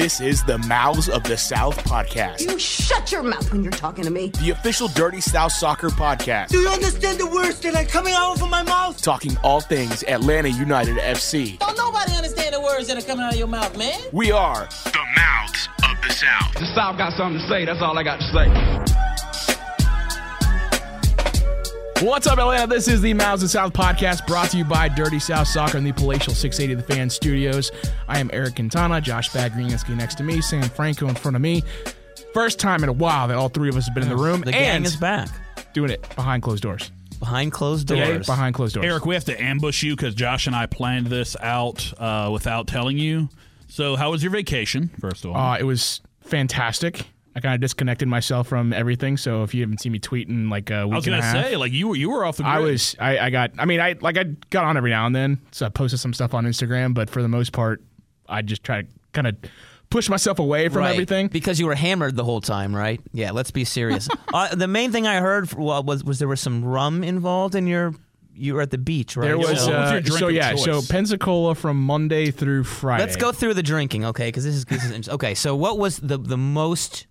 This is the Mouths of the South podcast, You shut your mouth when you're talking to me. the official Dirty South soccer podcast, Do you understand the words that are coming out of my mouth? talking all things Atlanta United FC. Don't nobody understand the words that are coming out of your mouth, man. We are the Mouths of the South. The South got something to say. That's all I got to say. What's up, Atlanta? This is the Mouths of South podcast brought to you by Dirty South Soccer in the Palatial 680 The Fan Studios. I am Eric Quintana, Josh Bagriansky next to me, Sam Franco in front of me. First time in a while that all three of us have been in the room The gang and is back doing it behind closed doors. behind closed Today, doors. behind closed doors. Eric, we have to ambush you because Josh and I planned this out uh, without telling you. So, how was your vacation? First of all, Uh, it was fantastic. I kind of disconnected myself from everything. So if you haven't seen me tweeting like a week I was and a gonna half, say, like you were you were off the. Grid. I was I, I got I mean I like I got on every now and then, so I posted some stuff on Instagram, but for the most part, I just try to kind of push myself away from right. everything. because you were hammered the whole time, right? Yeah, let's be serious. uh, the main thing I heard well, was was there was some rum involved in your. You were at the beach, right? There was So- What was uh, your so of yeah, so? Pensacola from Monday through Friday. Let's go through the drinking, okay? Because this is this is interesting. okay. So what was the the most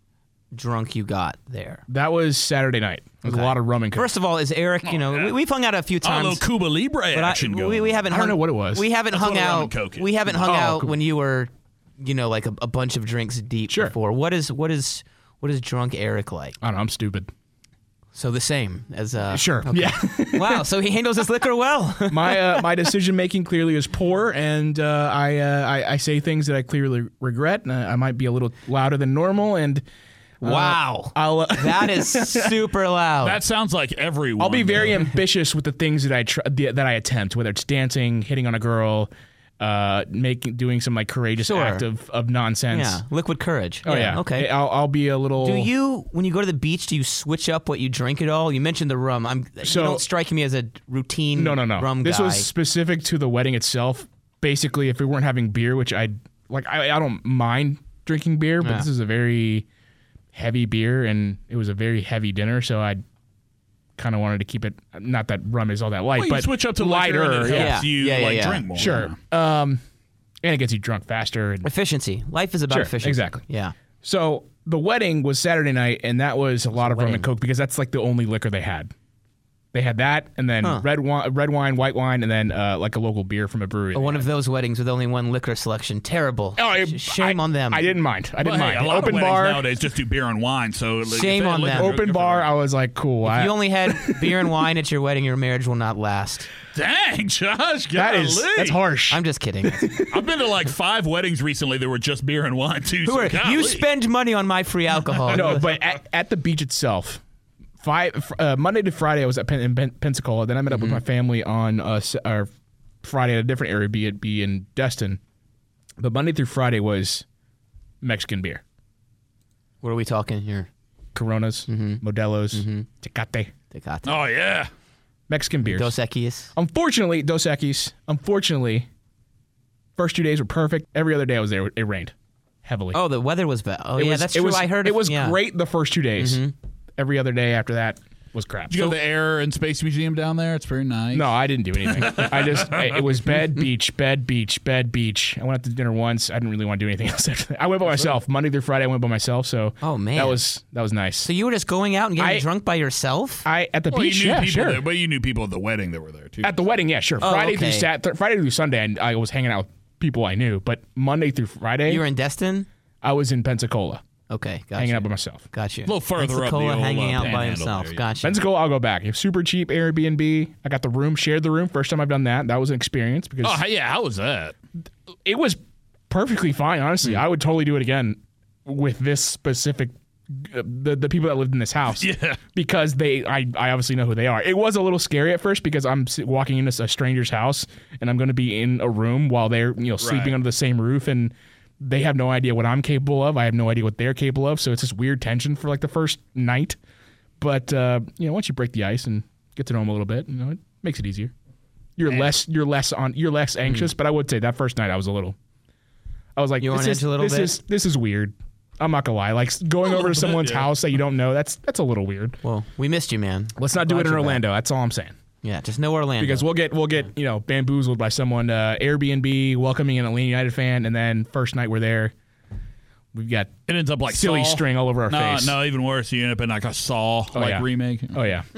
drunk you got there? That was Saturday night. There was a lot of rum and coke. First of all, is Eric? You know, we, we've hung out a few oh, a times. little Cuba Libre but I- action going. we, we haven't. I don't hung, know what it was. We haven't That's hung what a rum out. coke. We haven't hung Oh, out cool. when you were, you know, like a, a bunch of drinks deep Sure. before. What is what is what is drunk Eric like? I don't know. I'm stupid. So the same as uh. Sure. okay. Yeah. wow. So he handles his liquor well. my uh, my decision making clearly is poor, and uh, I, uh, I I say things that I clearly regret. And I, I might be a little louder than normal, and wow. I'll. Uh, That is super loud. that sounds like everyone. I'll be very though. ambitious with the things that I try, that I attempt, whether it's dancing, hitting on a girl, uh, making doing some like courageous Sure. act of, of nonsense. yeah. Liquid courage. Oh yeah. Okay. I'll, I'll be a little. Do you, when you go to the beach, do you switch up what you drink at all? You mentioned the rum. I'm. So- you don't strike me as a routine. No, no, no. Rum this guy. was specific to the wedding itself. Basically, if we weren't having beer, which I like, I, I don't mind drinking beer, but Yeah. this is a very heavy beer, and it was a very heavy dinner, so I kind of wanted to keep it. Not that rum is all that light, Well, you but switch up to lighter. lighter, and it yeah. you Yeah, yeah, like yeah. drink more. Sure. Um, and it gets you drunk faster. And efficiency. Life is about Sure, efficiency. exactly. Yeah. so the wedding was Saturday night, and that was a lot of rum and coke because that's like the only liquor they had. They had that, and then Huh. red wine, red wine, white wine, and then uh, like a local beer from a brewery. One of those weddings with only one liquor selection. Terrible. Oh, I- Sh- shame I- on them. I didn't mind. I didn't hey, mind. a lot Open of weddings bar. nowadays just do beer and wine. So like, if Shame they on liquor- them. good Open bar. I was like, cool. If I, you only had beer and wine at your wedding, your marriage will not last. Dang, Josh, that is golly. that's harsh. I'm just kidding. I've been to like five weddings recently that were just beer and wine too. Who so are, golly. you spend money on my free alcohol. no, but at, at the beach itself, five uh, Monday to Friday I was at Pen, in Pen, Pensacola. Then I met up Mm-hmm. with my family on uh, s- uh, Friday at a different area, be it be in Destin. But Monday through Friday was Mexican beer, What are we talking here? Coronas, Mm-hmm. Modelos, Tecate, Tecate. Oh yeah. Mexican beers. Dos Equis. Unfortunately, Dos Equis. Unfortunately, first two days were perfect. Every other day I was there, it rained heavily. Oh, the weather was bad. Oh, It yeah, was- that's true. Was, I heard it of- was yeah. Mm-hmm. great the first two days. Every other day after that was crap. Did you go to the Air and Space Museum down there? It's very nice. no, I didn't do anything. I just I- it was bed, beach, bed, beach, bed, beach. I went out to dinner once. I didn't really want to do anything else after that. I went by myself. Monday through Friday, I went by myself. So Oh, man. that was that was nice. So you were just going out and getting I- drunk by yourself? I at the Well, beach, you knew yeah, people sure. there, but you knew people at the wedding that were there too. At the wedding, yeah, sure. Oh, Friday through okay. Sat, th- Friday through Sunday, I, I was hanging out with people I knew. But Monday through Friday, you were in Destin? I was in Pensacola, Okay, gotcha. hanging out by myself. Gotcha. A little further up the Pensacola old, hanging uh, out by himself. there, yeah. Gotcha. Pensacola, I'll go back. If super cheap Airbnb. I got the room, shared the room. First time I've done that. That was an experience because oh yeah, how was that? it was perfectly fine. Honestly, Hmm. I would totally do it again with this specific uh, the the people that lived in this house. Yeah. because they I I obviously know who they are. It was a little scary at first because I'm walking into a stranger's house and I'm going to be in a room while they're you know sleeping Right. under the same roof and. They have no idea what I'm capable of. I have no idea what they're capable of. So it's this weird tension for like the first night. But uh, you know, once you break the ice and get to know them a little bit, you know, it makes it easier. You're less you're less on you're less anxious. But I would say that first night I was a little. I was like, You were this is edge a little this bit? is this is weird. I'm not gonna lie. Like going over to someone's yeah. house that you don't know, that's that's a little weird. Well, we missed you, man. Let's not do Glad it in you're back. Orlando. That's all I'm saying. Yeah, just no Orlando. Because we'll get we'll get you know bamboozled by someone uh, Airbnb welcoming an Atlanta United fan, and then first night we're there, we've got It ends up like silly Saw. string all over our no, face. No, even worse. You end up in like a Saw Oh, like yeah. remake. Oh yeah.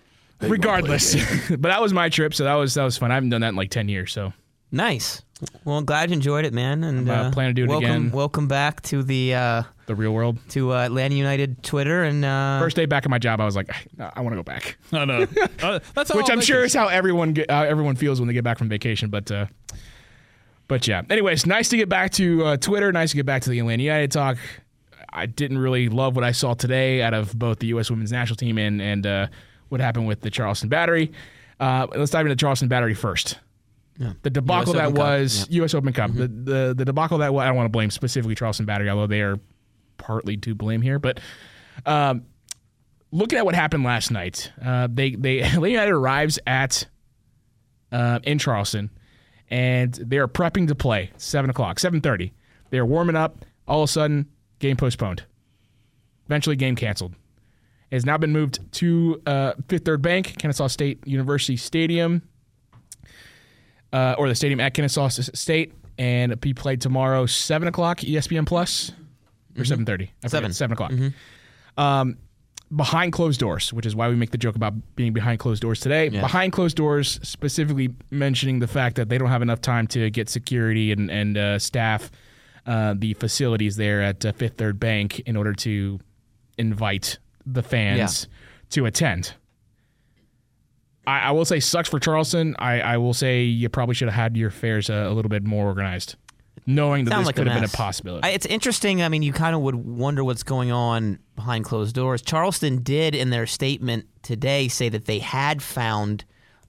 Regardless, but that was my trip, so that was that was fun. I haven't done that in like ten years, so Nice. Well, I'm glad you enjoyed it, man. And I'm, uh, planning to do it welcome, again. Welcome back to the uh, the real world. to uh, Atlanta United Twitter and uh, First day back at my job, I was like, I, I want to go back, I know. Uh, that's how which I'll I'm make sure is how everyone get, uh, everyone feels when they get back from vacation. But uh, but yeah. Anyways, nice to get back to uh, Twitter. Nice to get back to the Atlanta United talk. I didn't really love what I saw today out of both the U.S. Women's National Team and and uh, what happened with the Charleston Battery. Uh, let's dive into Charleston Battery first. The debacle that Cup, was U.S. Open Cup. The, the the debacle that was, I don't want to blame specifically Charleston Battery, although they are partly to blame here. But um, looking at what happened last night, uh, they they Atlanta United arrives at uh, in Charleston, and they are prepping to play seven o'clock, seven thirty. They are warming up. All of a sudden, game postponed. Eventually, game canceled. It has now been moved to uh, Fifth Third Bank, Kennesaw State University Stadium, uh, or the stadium at Kennesaw State, and be played tomorrow, seven o'clock, ESPN Plus, or seven thirty. Seven. seven o'clock. Um, behind closed doors, which is why we make the joke about being behind closed doors today. Behind closed doors, specifically mentioning the fact that they don't have enough time to get security and and uh, staff uh, the facilities there at uh, Fifth Third Bank in order to invite the fans to attend. I, I will say sucks for Charleston. I, I will say you probably should have had your affairs uh, a little bit more organized, knowing that Sounds this like could have been a possibility. I, it's interesting. I mean, you kind of would wonder what's going on behind closed doors. Charleston did, in their statement today, say that they had found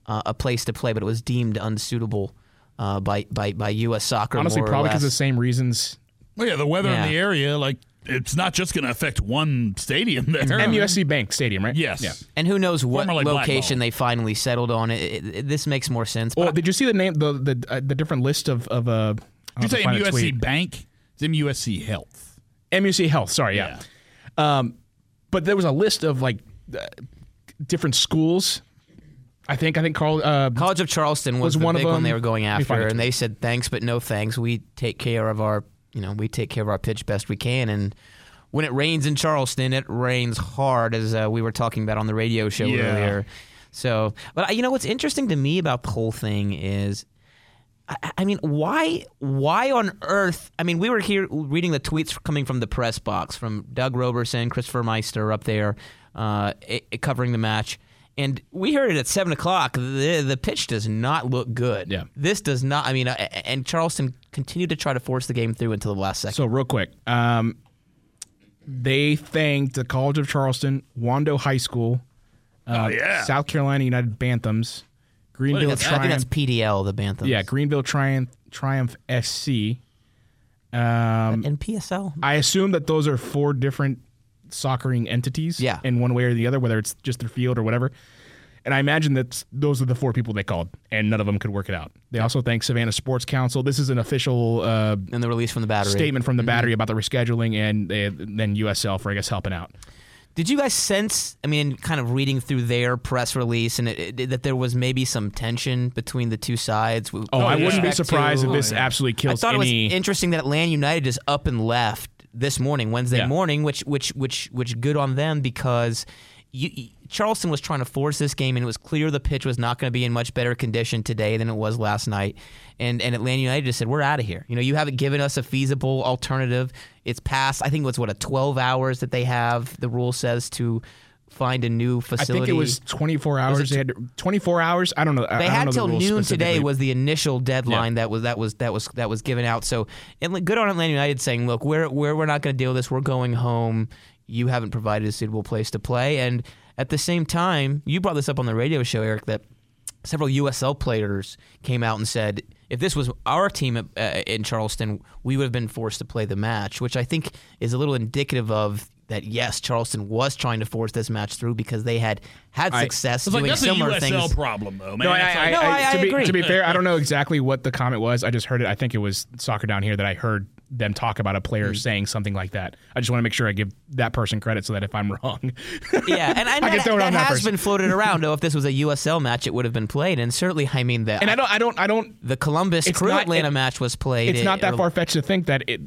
uh, a place to play, but it was deemed unsuitable uh, by, by by U.S. Soccer. Honestly, more probably because of the same reasons Well, yeah, the weather Yeah. in the area, like it's not just going to affect one stadium there. MUSC Bank Stadium, right? Yes. Yeah. And who knows what Formerly location they finally settled on? It, it, it- this makes more sense. Well, But did you see the name the the uh, the different list of of uh? Did you say I'll have to find a MUSC tweet. Bank? It's MUSC Health. MUC Health. Sorry, yeah. Um, but there was a list of like uh, different schools. I think I think Carl. Uh, College of Charleston was, Was the one of big one them? they were going Let me find after, and they said thanks but no thanks. We take care of our, you know, we take care of our pitch best we can. And when it rains in Charleston, it rains hard, as uh, we were talking about on the radio show Yeah. earlier. So, but you know what's interesting to me about the whole thing is. I- I mean, why? Why on earth? I mean, we were here reading the tweets coming from the press box from Doug Roberson, Christopher Meister up there, uh, i- i- covering the match, and we heard it at seven o'clock. The the pitch does not look good. Yeah. this does not. I mean, uh, and Charleston continued to try to force the game through until the last second. so real quick, um, they thanked the College of Charleston, Wando High School, uh, Oh, yeah. South Carolina United Bantams, Greenville That's- I think that's PDL, the Bantams. Yeah, Greenville Triumph Triumph SC. Um, and PSL. I assume that those are four different soccering entities. Yeah. In one way or the other, whether it's just their field or whatever. And I imagine that those are the four people they called, and none of them could work it out. They also thank Savannah Sports Council. This is an official uh, And the release from the battery. statement from the battery about the rescheduling, and they, then USL for I guess helping out. Did you guys sense? I mean, kind of reading through their press release, and it, it, that there was maybe some tension between the two sides. Oh, I yeah. wouldn't be surprised to- if this absolutely kills. I thought any. it was interesting that Atlanta United is up and left this morning, Wednesday Yeah. morning, which which which which good on them because you, Charleston was trying to force this game, and it was clear the pitch was not going to be in much better condition today than it was last night. And and Atlanta United just said, "We're out of here." You know, you haven't given us a feasible alternative. It's past. I think it was what a twelve hours that they have. The rule says to find a new facility. I think it was 24 hours. they had 24 hours. I don't know. They had know the till noon today was the initial deadline that was that was that was that was given out. So and good on Atlanta United saying, look, we're we're we're not going to deal with this. We're going home. You haven't provided a suitable place to play, and at the same time, you brought this up on the radio show, Eric, that several USL players came out and said, if this was our team uh, in Charleston, we would have been forced to play the match, which I think is a little indicative of that. Yes, Charleston was trying to force this match through because they had had I- success It's like doing that's a similar USL things. problem, though, man. No, I, I, No, I- I- I to, be, agree. to be fair, I don't know exactly what the comment was. I just heard it. I think it was soccer down here that I heard them talk about a player Hmm. saying something like that. I just want to make sure I give that person credit so that if I'm wrong, Yeah, and, and I can that, throw it that on that has person. been floated around. Though, if this was a USL match, it would have been played, and certainly, I mean, the and I don't, I don't, I don't. the Columbus Crew Atlanta it- match was played. It's not that far fetched to think that it.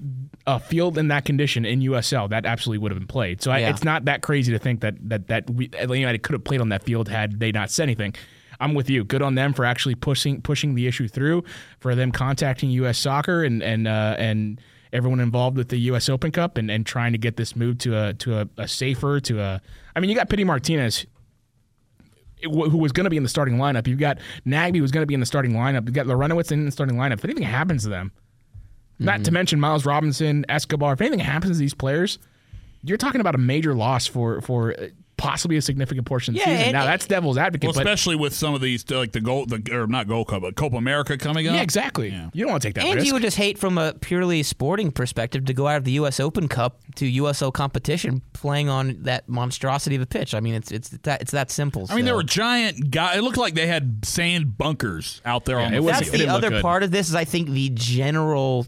A field in that condition in USL, that absolutely would have been played. So I, Yeah. it's not that crazy to think that that that we, Atlanta United could have played on that field had they not said anything. I'm with you. Good on them for actually pushing pushing the issue through, for them contacting U.S. Soccer and and uh, and everyone involved with the U.S. Open Cup and, and trying to get this moved to a to a, a safer to a. I mean, you got Pity Martinez who was going to be in the starting lineup. You've got Nagbe who's going to be in the starting lineup. You've got Larentowicz in the starting lineup. If anything happens to them, not to mention Miles Robinson, Escobar, if anything happens to these players, you're talking about a major loss for for uh, possibly a significant portion of the Yeah, season. and- now that's devil's advocate, Well, but especially with some of these, like the gold, the or not Gold Cup, but Copa America coming up. yeah, exactly. You don't want to take that And risk. you would just hate from a purely sporting perspective to go out of the U.S. Open Cup to USL competition playing on that monstrosity of a pitch. I mean, it's it's that it's that simple. I mean, there were giant guys. It looked like they had sand bunkers out there on the it was- field. That's it the didn't other part of this is I think the general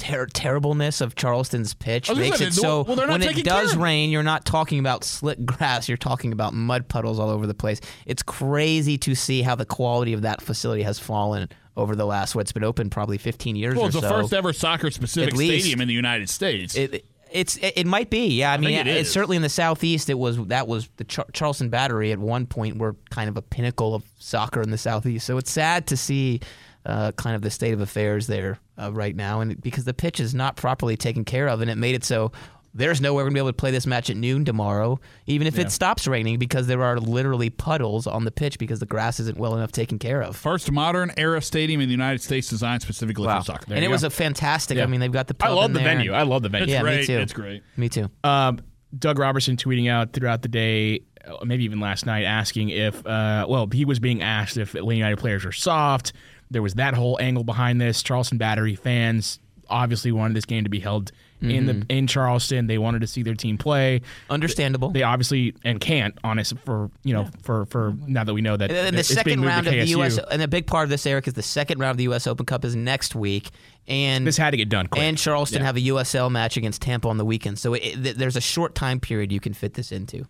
ter- terribleness of Charleston's pitch oh, I gonna makes it so well, when it does care rain, you're not talking about slick grass, you're talking about mud puddles all over the place. It's crazy to see how the quality of that facility has fallen over the last what's been open probably 15 years well, or it's the first ever soccer specific stadium in the United States. It, it's it, it might be yeah. I, mean, it it's certainly in the southeast. It was that was the Char- Charleston Battery at one point were kind of a pinnacle of soccer in the southeast. So it's sad to see uh, kind of the state of affairs there uh, right now, and because the pitch is not properly taken care of, and it made it so. There's no way we're gonna be able to play this match at noon tomorrow, even if it stops raining, because there are literally puddles on the pitch because the grass isn't well enough taken care of. First modern era stadium in the United States designed specifically for soccer. and it you was a fantastic. Yeah. I mean, they've got the. I love in the there, venue. I love the venue. It's Yeah, me great. too. It's great. Me too. Um, Doug Roberson tweeting out throughout the day, uh, maybe even last night, asking if, uh, well, he was being asked if Atlanta United players are soft. There was that whole angle behind this. Charleston Battery fans obviously wanted this game to be held in the mm-hmm. in Charleston. They wanted to see their team play. Understandable. They obviously and can't, honest, for you know, for for now that we know that And the second round of the U.S. and a big part of this, Eric, is the second round of the U.S. Open Cup is next week, and This had to get done quick. and Charleston Yeah. have a USL match against Tampa on the weekend. So it, th- there's a short time period you can fit this into.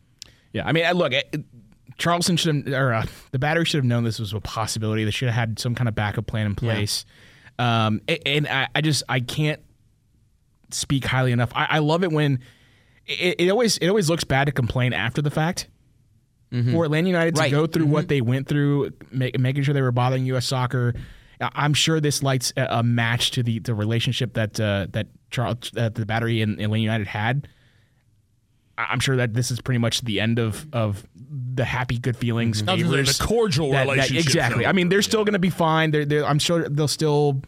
Yeah, I mean, look, it, Charleston should have, or uh, the battery should have known this was a possibility. They should have had some kind of backup plan in place. Um, a- and I, I just I can't speak highly enough. I, I love it when it, it always it always looks bad to complain after the fact. For Atlanta United to go through what they went through, make, making sure they were bothering U.S. Soccer, I'm sure this lights a, a match to the, the relationship that uh, that Charles that the battery and Atlanta United had. I'm sure that this is pretty much the end of of the happy, good feelings. I was gonna say, favors the cordial that- that- exactly. I mean, they're still going to be fine. They're, they're, I'm sure they'll still,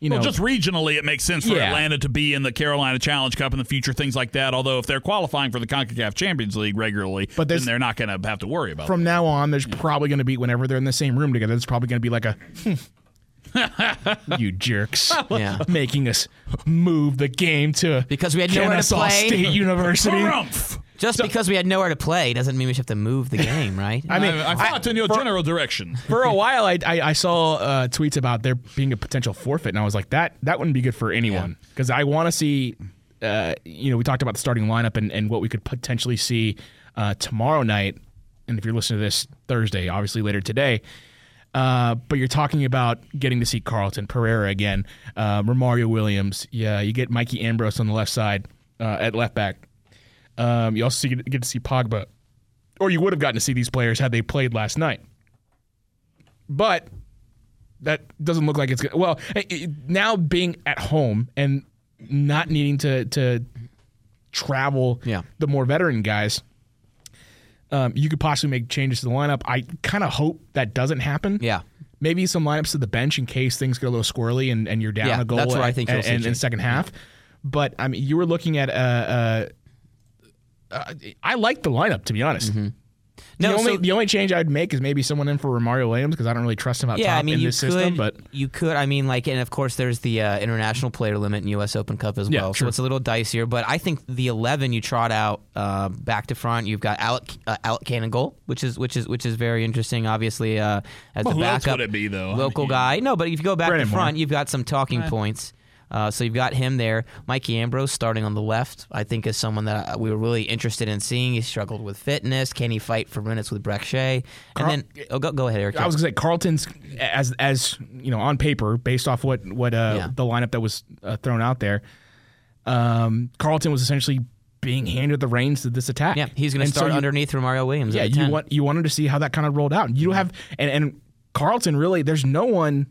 you know, Well, just regionally, it makes sense for Yeah. Atlanta to be in the Carolina Challenge Cup in the future, things like that. Although if they're qualifying for the CONCACAF Champions League regularly, But then they're not going to have to worry about it. from now on, there's probably going to be whenever they're in the same room together. There's probably going to be like a, hmm, you jerks, Yeah. making us move the game to Because we had nowhere to Kennesaw play. State University. Harumph! Just because we had nowhere to play doesn't mean we should have to move the game, right? I mean, I, I thought in your general direction. for a while, I, I, I saw uh, tweets about there being a potential forfeit, and I was like, that that wouldn't be good for anyone because I want to see. Uh, you know, we talked about the starting lineup and, and what we could potentially see uh, tomorrow night. And if you're listening to this Thursday, obviously later today, uh, but you're talking about getting to see Carleton Pereira again, uh, Romario Williams. Yeah, you get Mikey Ambrose on the left side uh, at left back. Um, you also see, get to see Pogba, or you would have gotten to see these players had they played last night. But that doesn't look like it's good. Well, it- it- now being at home and not needing to to travel, Yeah. the more veteran guys, um, you could possibly make changes to the lineup. I kind of hope that doesn't happen. Yeah. Maybe some lineups to the bench in case things get a little squirrely and, and you're down Yeah, a goal. that's where I think you'll and, see and in the second half. But I mean, you were looking at uh, uh, uh, I like the lineup to be honest. Mm-hmm. No, the only so- the only change I'd make is maybe someone in for Romario Williams because I don't really trust him out yeah, top I mean, in you this could, system. But you could. I mean, like, and of course, there's the uh, international player limit in U.S. Open Cup as well, true. so it's a little dicier. But I think the 11 you trot out uh, back to front, you've got Alec uh, Alec Cannon goal, which is which is which is very interesting. Obviously, uh, as Well, the who else backup would it be, though? I local mean- guy. No, but if you go back Brandon to front, Moore. you've got some talking points. Uh, so you've got him there. Mikey Ambrose starting on the left, I think, is someone that we were really interested in seeing. He struggled with fitness. Can he fight for minutes with Brek Shea? And Carl- then, oh, go, go ahead, Eric. I was gonna say Carleton's as as you know on paper based off what what uh, Yeah. the lineup that was uh, thrown out there. um, Carleton was essentially being handed the reins to this attack. Yeah, he's going to And so start you- underneath Romario Williams. Yeah, at you 10. want you wanted to see how that kind of rolled out. You don't have and and Carleton really. There's no one.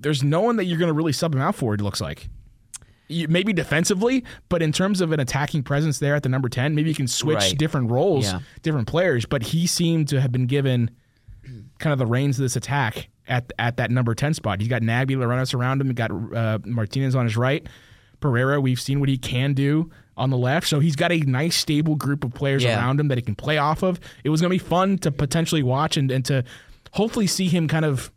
There's no one that you're going to really sub him out for. It looks like. Maybe defensively, but in terms of an attacking presence there at the number ten, maybe you can switch Right. different roles, Yeah. different players. But he seemed to have been given kind of the reins of this attack at at that number ten spot. He's got Nagbe, Lorenos around him. He got uh, Martinez on his right. Pereira, we've seen what he can do on the left. So he's got a nice, stable group of players Yeah. around him that he can play off of. It was going to be fun to potentially watch and, and to hopefully see him kind of.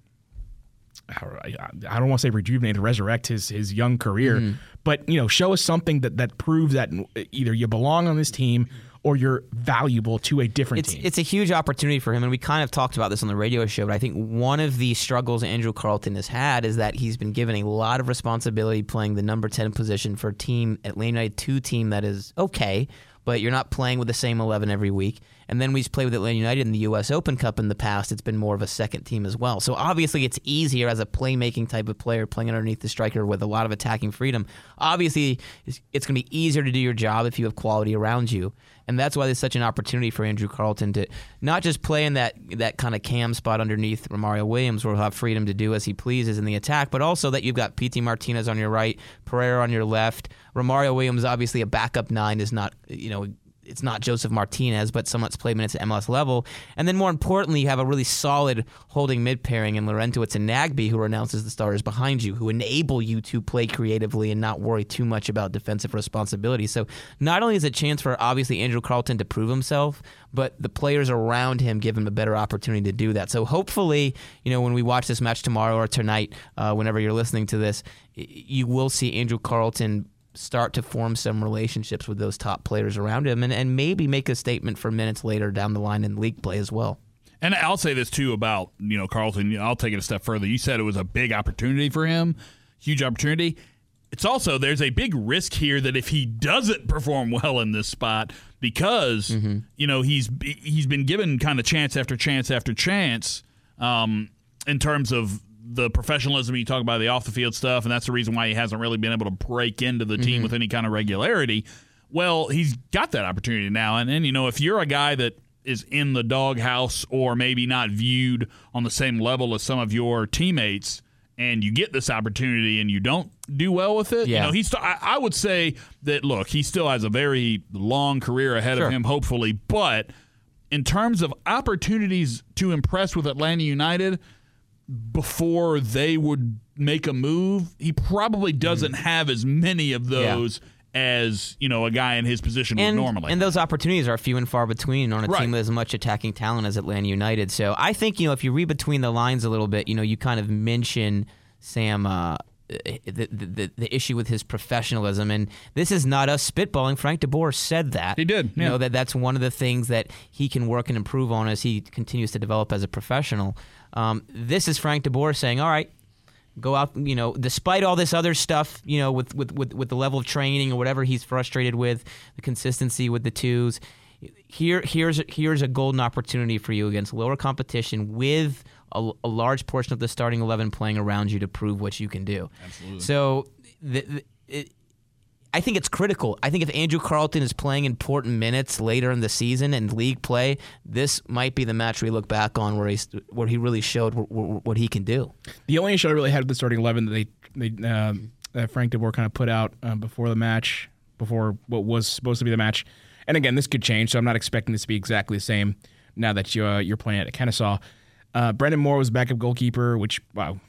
I I don't want to say rejuvenate or resurrect his his young career, Mm-hmm. but you know, show us something that that proves that either you belong on this team or you're valuable to a different It's team. it's a huge opportunity for him, and we kind of talked about this on the radio show. But I think one of the struggles Andrew Carleton has had is that he's been given a lot of responsibility playing the number ten position for a team Atlanta United two team that is okay, but you're not playing with the same eleven every week. And then we've played with Atlanta United in the U.S. Open Cup in the past. It's been more of a second team as well. So obviously, it's easier as a playmaking type of player playing underneath the striker with a lot of attacking freedom. Obviously, it's, it's going to be easier to do your job if you have quality around you. And that's why there's such an opportunity for Andrew Carleton to not just play in that that kind of cam spot underneath Romario Williams, where he'll have freedom to do as he pleases in the attack, but also that you've got Pity Martinez on your right, Pereira on your left. Romario Williams, obviously a backup nine, is not you know it's not Josef Martinez, but someone that's played minutes at MLS level. And then more importantly, you have a really solid holding mid pairing in Larentowicz and Nagbe, who as the starters behind you, who enable you to play creatively and not worry too much about defensive responsibility. So not only is it a chance for obviously Andrew Carleton to prove himself, but the players around him give him a better opportunity to do that. So hopefully, you know, when we watch this match tomorrow or tonight, uh, whenever you're listening to this, you will see Andrew Carleton start to form some relationships with those top players around him and, and maybe make a statement for minutes later down the line in league play as well. And I'll say this too about you know Carleton. I'll take it a step further. You said it was a big opportunity for him, huge opportunity. It's also there's a big risk here that if he doesn't perform well in this spot, because you know he's he's been given kind of chance after chance after chance um, in terms of the professionalism you talk about the off the field stuff, and that's the reason why he hasn't really been able to break into the team mm-hmm. with any kind of regularity. Well, he's got that opportunity now, and then you know if you're a guy that is in the doghouse or maybe not viewed on the same level as some of your teammates, and you get this opportunity and you don't do well with it, you know he's. I, I would say that look, he still has a very long career ahead Sure. of him, hopefully, but in terms of opportunities to impress with Atlanta United before they would make a move, he probably doesn't have as many of Mm-hmm. Yeah. those as you know a guy in his position and, would normally. and those opportunities are few and far between on a Right. team with as much attacking talent as Atlanta United. So I think you know if you read between the lines a little bit, you know you kind of mention Sam. Uh, the, the, the issue with his professionalism, and this is not us spitballing. Frank DeBoer said that He did, You know that that's one of the things that he can work and improve on as he continues to develop as a professional. Um, this is Frank DeBoer saying, "All right, go out you know despite all this other stuff you know with, with, with, with the level of training or whatever he's frustrated with the consistency with the twos here here's here's a golden opportunity for you against lower competition with a, a large portion of the starting 11 playing around you to prove what you can do Absolutely. so the, the, it, I think it's critical. I think if Andrew Carleton is playing important minutes later in the season and league play, this might be the match we look back on where he's where he really showed w- w- what he can do. The only issue I really had with the starting eleven that they they um, that Frank DeBoer kind of put out um, before the match, before what was supposed to be the match, and again this could change, so I'm not expecting this to be exactly the same now that you uh, you're playing at Kennesaw. Uh, Brendan Moore was backup goalkeeper, which I'm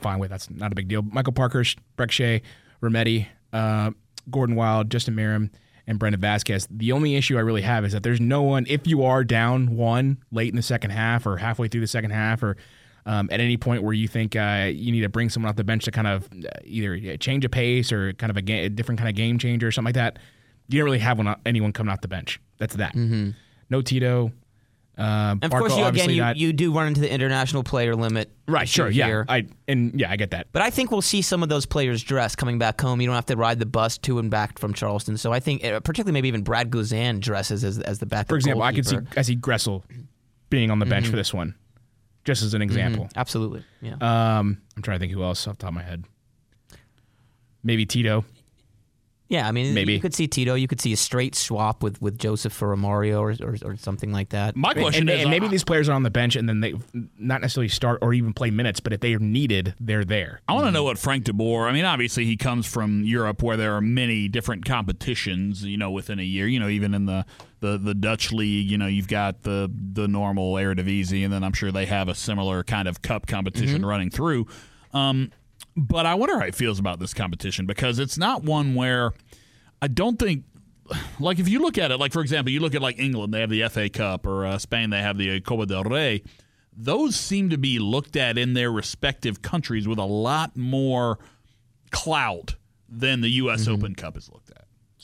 fine with. That's not a big deal. Michael Parker, Brek Shea, Rometty, uh, Gordon Wild, Justin Meram, and Brandon Vazquez. The only issue I really have is that there's no one. If you are down one late in the second half or halfway through the second half or um, at any point where you think uh, you need to bring someone off the bench to kind of uh, either change a pace or kind of a, ga- a different kind of game changer or something like that, you don't really have one, anyone coming off the bench. That's that. No Tito. And of Barco course, you again you, you do run into the international player limit. right, sure, yeah, here. I and yeah, I get that. But I think we'll see some of those players dress coming back home. You don't have to ride the bus to and back from Charleston. So I think, uh, particularly maybe even Brad Guzan dresses as, as the backup. For example, I could see goalkeeper. I see Gressel being on the bench for this one, just as an example. absolutely, yeah. Um, I'm trying to think who else off the top of my head. Maybe Tito. Yeah, I mean, Maybe. you could see Tito. You could see a straight swap with, with Josef for Romario or, or or something like that. My question and, is, and maybe uh, these players are on the bench and then they not necessarily start or even play minutes, but if they are needed, they're there. I want to know what Frank de Boer. I mean, obviously he comes from Europe where there are many different competitions. You know, within a year. You know, even in the the, the Dutch league, you know, you've got the the normal Eredivisie, and then I'm sure they have a similar kind of cup competition running through. Um, but I wonder how he feels about this competition because it's not one where I don't think. Like if you look at it, like for example, you look at like England, they have the FA Cup, or uh, Spain, they have the uh, Copa del Rey. Those seem to be looked at in their respective countries with a lot more clout than the U.S. Mm-hmm. Open Cup is looked at.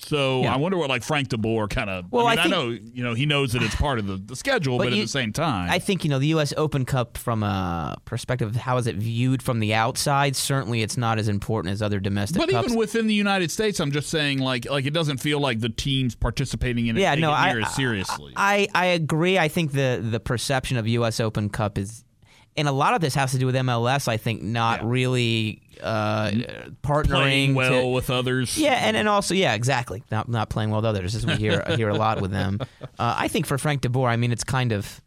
So I wonder what like Frank de Boer kind of. Well, I, mean, I I, know you know he knows that it's part of the, the schedule, but, you- at the same time, I think you know the U.S. Open Cup from a perspective of how is it viewed from the outside. Certainly, it's not as important as other domestic But cups. even within the United States, I'm just saying, like, like it doesn't feel like the teams participating in it yeah, no, it I, as seriously. I I agree. I think the the perception of U.S. Open Cup is, and a lot of this has to do with MLS. I think not Yeah. really uh, partnering Playing well to- with others. Yeah, and, and also yeah, exactly. Not not playing well with others, as we hear hear a lot with them. Uh, I think for Frank De Boer, I mean, it's kind of,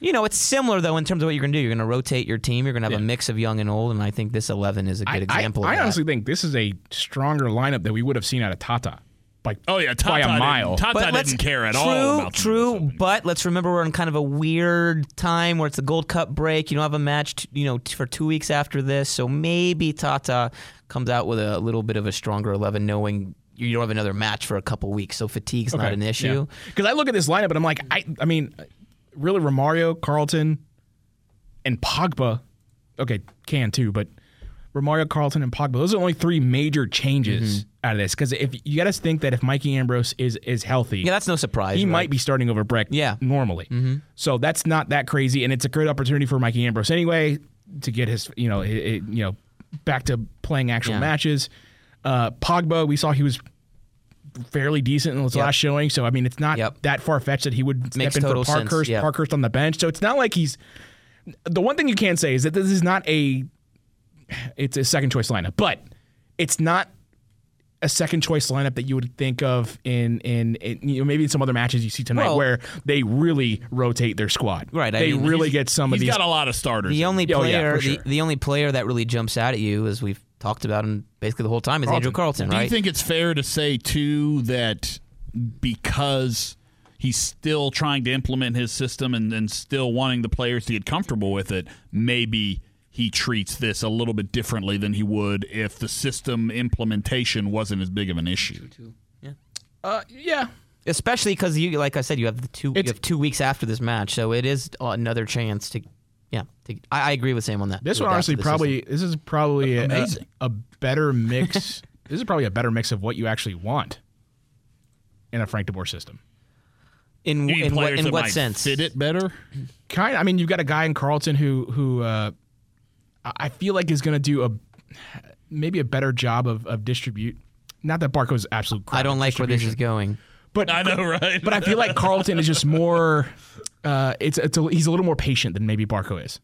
you know, it's similar though in terms of what you're going to do. You're going to rotate your team. You're going to have a mix of young and old, and I think this eleven is a good I, example. I, I honestly think this is a stronger lineup that we would have seen out of Tata. Like Oh yeah, Tata by a didn't- mile. Tata let's- didn't care at true, all. About the True, but let's remember we're in kind of a weird time where it's the Gold Cup break. You don't have a match, t- you know, t- for two weeks after this, so maybe Tata comes out with a little bit of a stronger eleven, knowing you don't have another match for a couple weeks, so fatigue's not an issue. Because I look at this lineup and I'm like, I, I mean, really, Romario, Carleton, and Pogba. Okay, can too, but Romario, Carleton, and Pogba. Those are only three major changes Mm-hmm. out of this. Because if you got to think that if Mikey Ambrose is is healthy, Yeah, that's no surprise. he right? might be starting over Brek Yeah. normally. So that's not that crazy, and it's a great opportunity for Mikey Ambrose anyway to get his you know i- i- you know back to playing actual Yeah. matches. Uh, Pogba, we saw he was fairly decent in his Yep. last showing, so I mean it's not Yep. that far fetched that he would Makes step in for Parkhurst. yeah. Parkhurst on the bench, so it's not like he's. The one thing you can say is that this is not a. It's a second choice lineup, but it's not a second choice lineup that you would think of in in, in you know maybe in some other matches you see tonight Well- where they really rotate their squad. Right, I they mean, really get some of He's these. got a lot of starters. The only Oh, yeah, player, sure. the, the only player that really jumps out at you, as we've talked about him basically the whole time, is Andrew Carleton, Do you think it's fair to say too that because he's still trying to implement his system and, and still wanting the players to get comfortable with it, maybe he treats this a little bit differently than he would if the system implementation wasn't as big of an issue. uh, yeah, Especially because you, like I said, you have the two, you It's- have two weeks after this match, so it is another chance to, yeah. To, I, I agree with Sam on that. this one adapt honestly probably system. this is probably a, Amazing. a better mix. this is probably a better mix of what you actually want in a Frank De Boer system. in in what in that what might sense? fit it better? kind. I mean, you've got a guy in Carleton who who uh, I I feel like is going to do a maybe a better job of, of distribute. Not that Barco's absolute. crap I don't like where this is going. But I know, right? but I feel like Carleton is just more. Uh, it's it's a, he's a little more patient than maybe Barco is.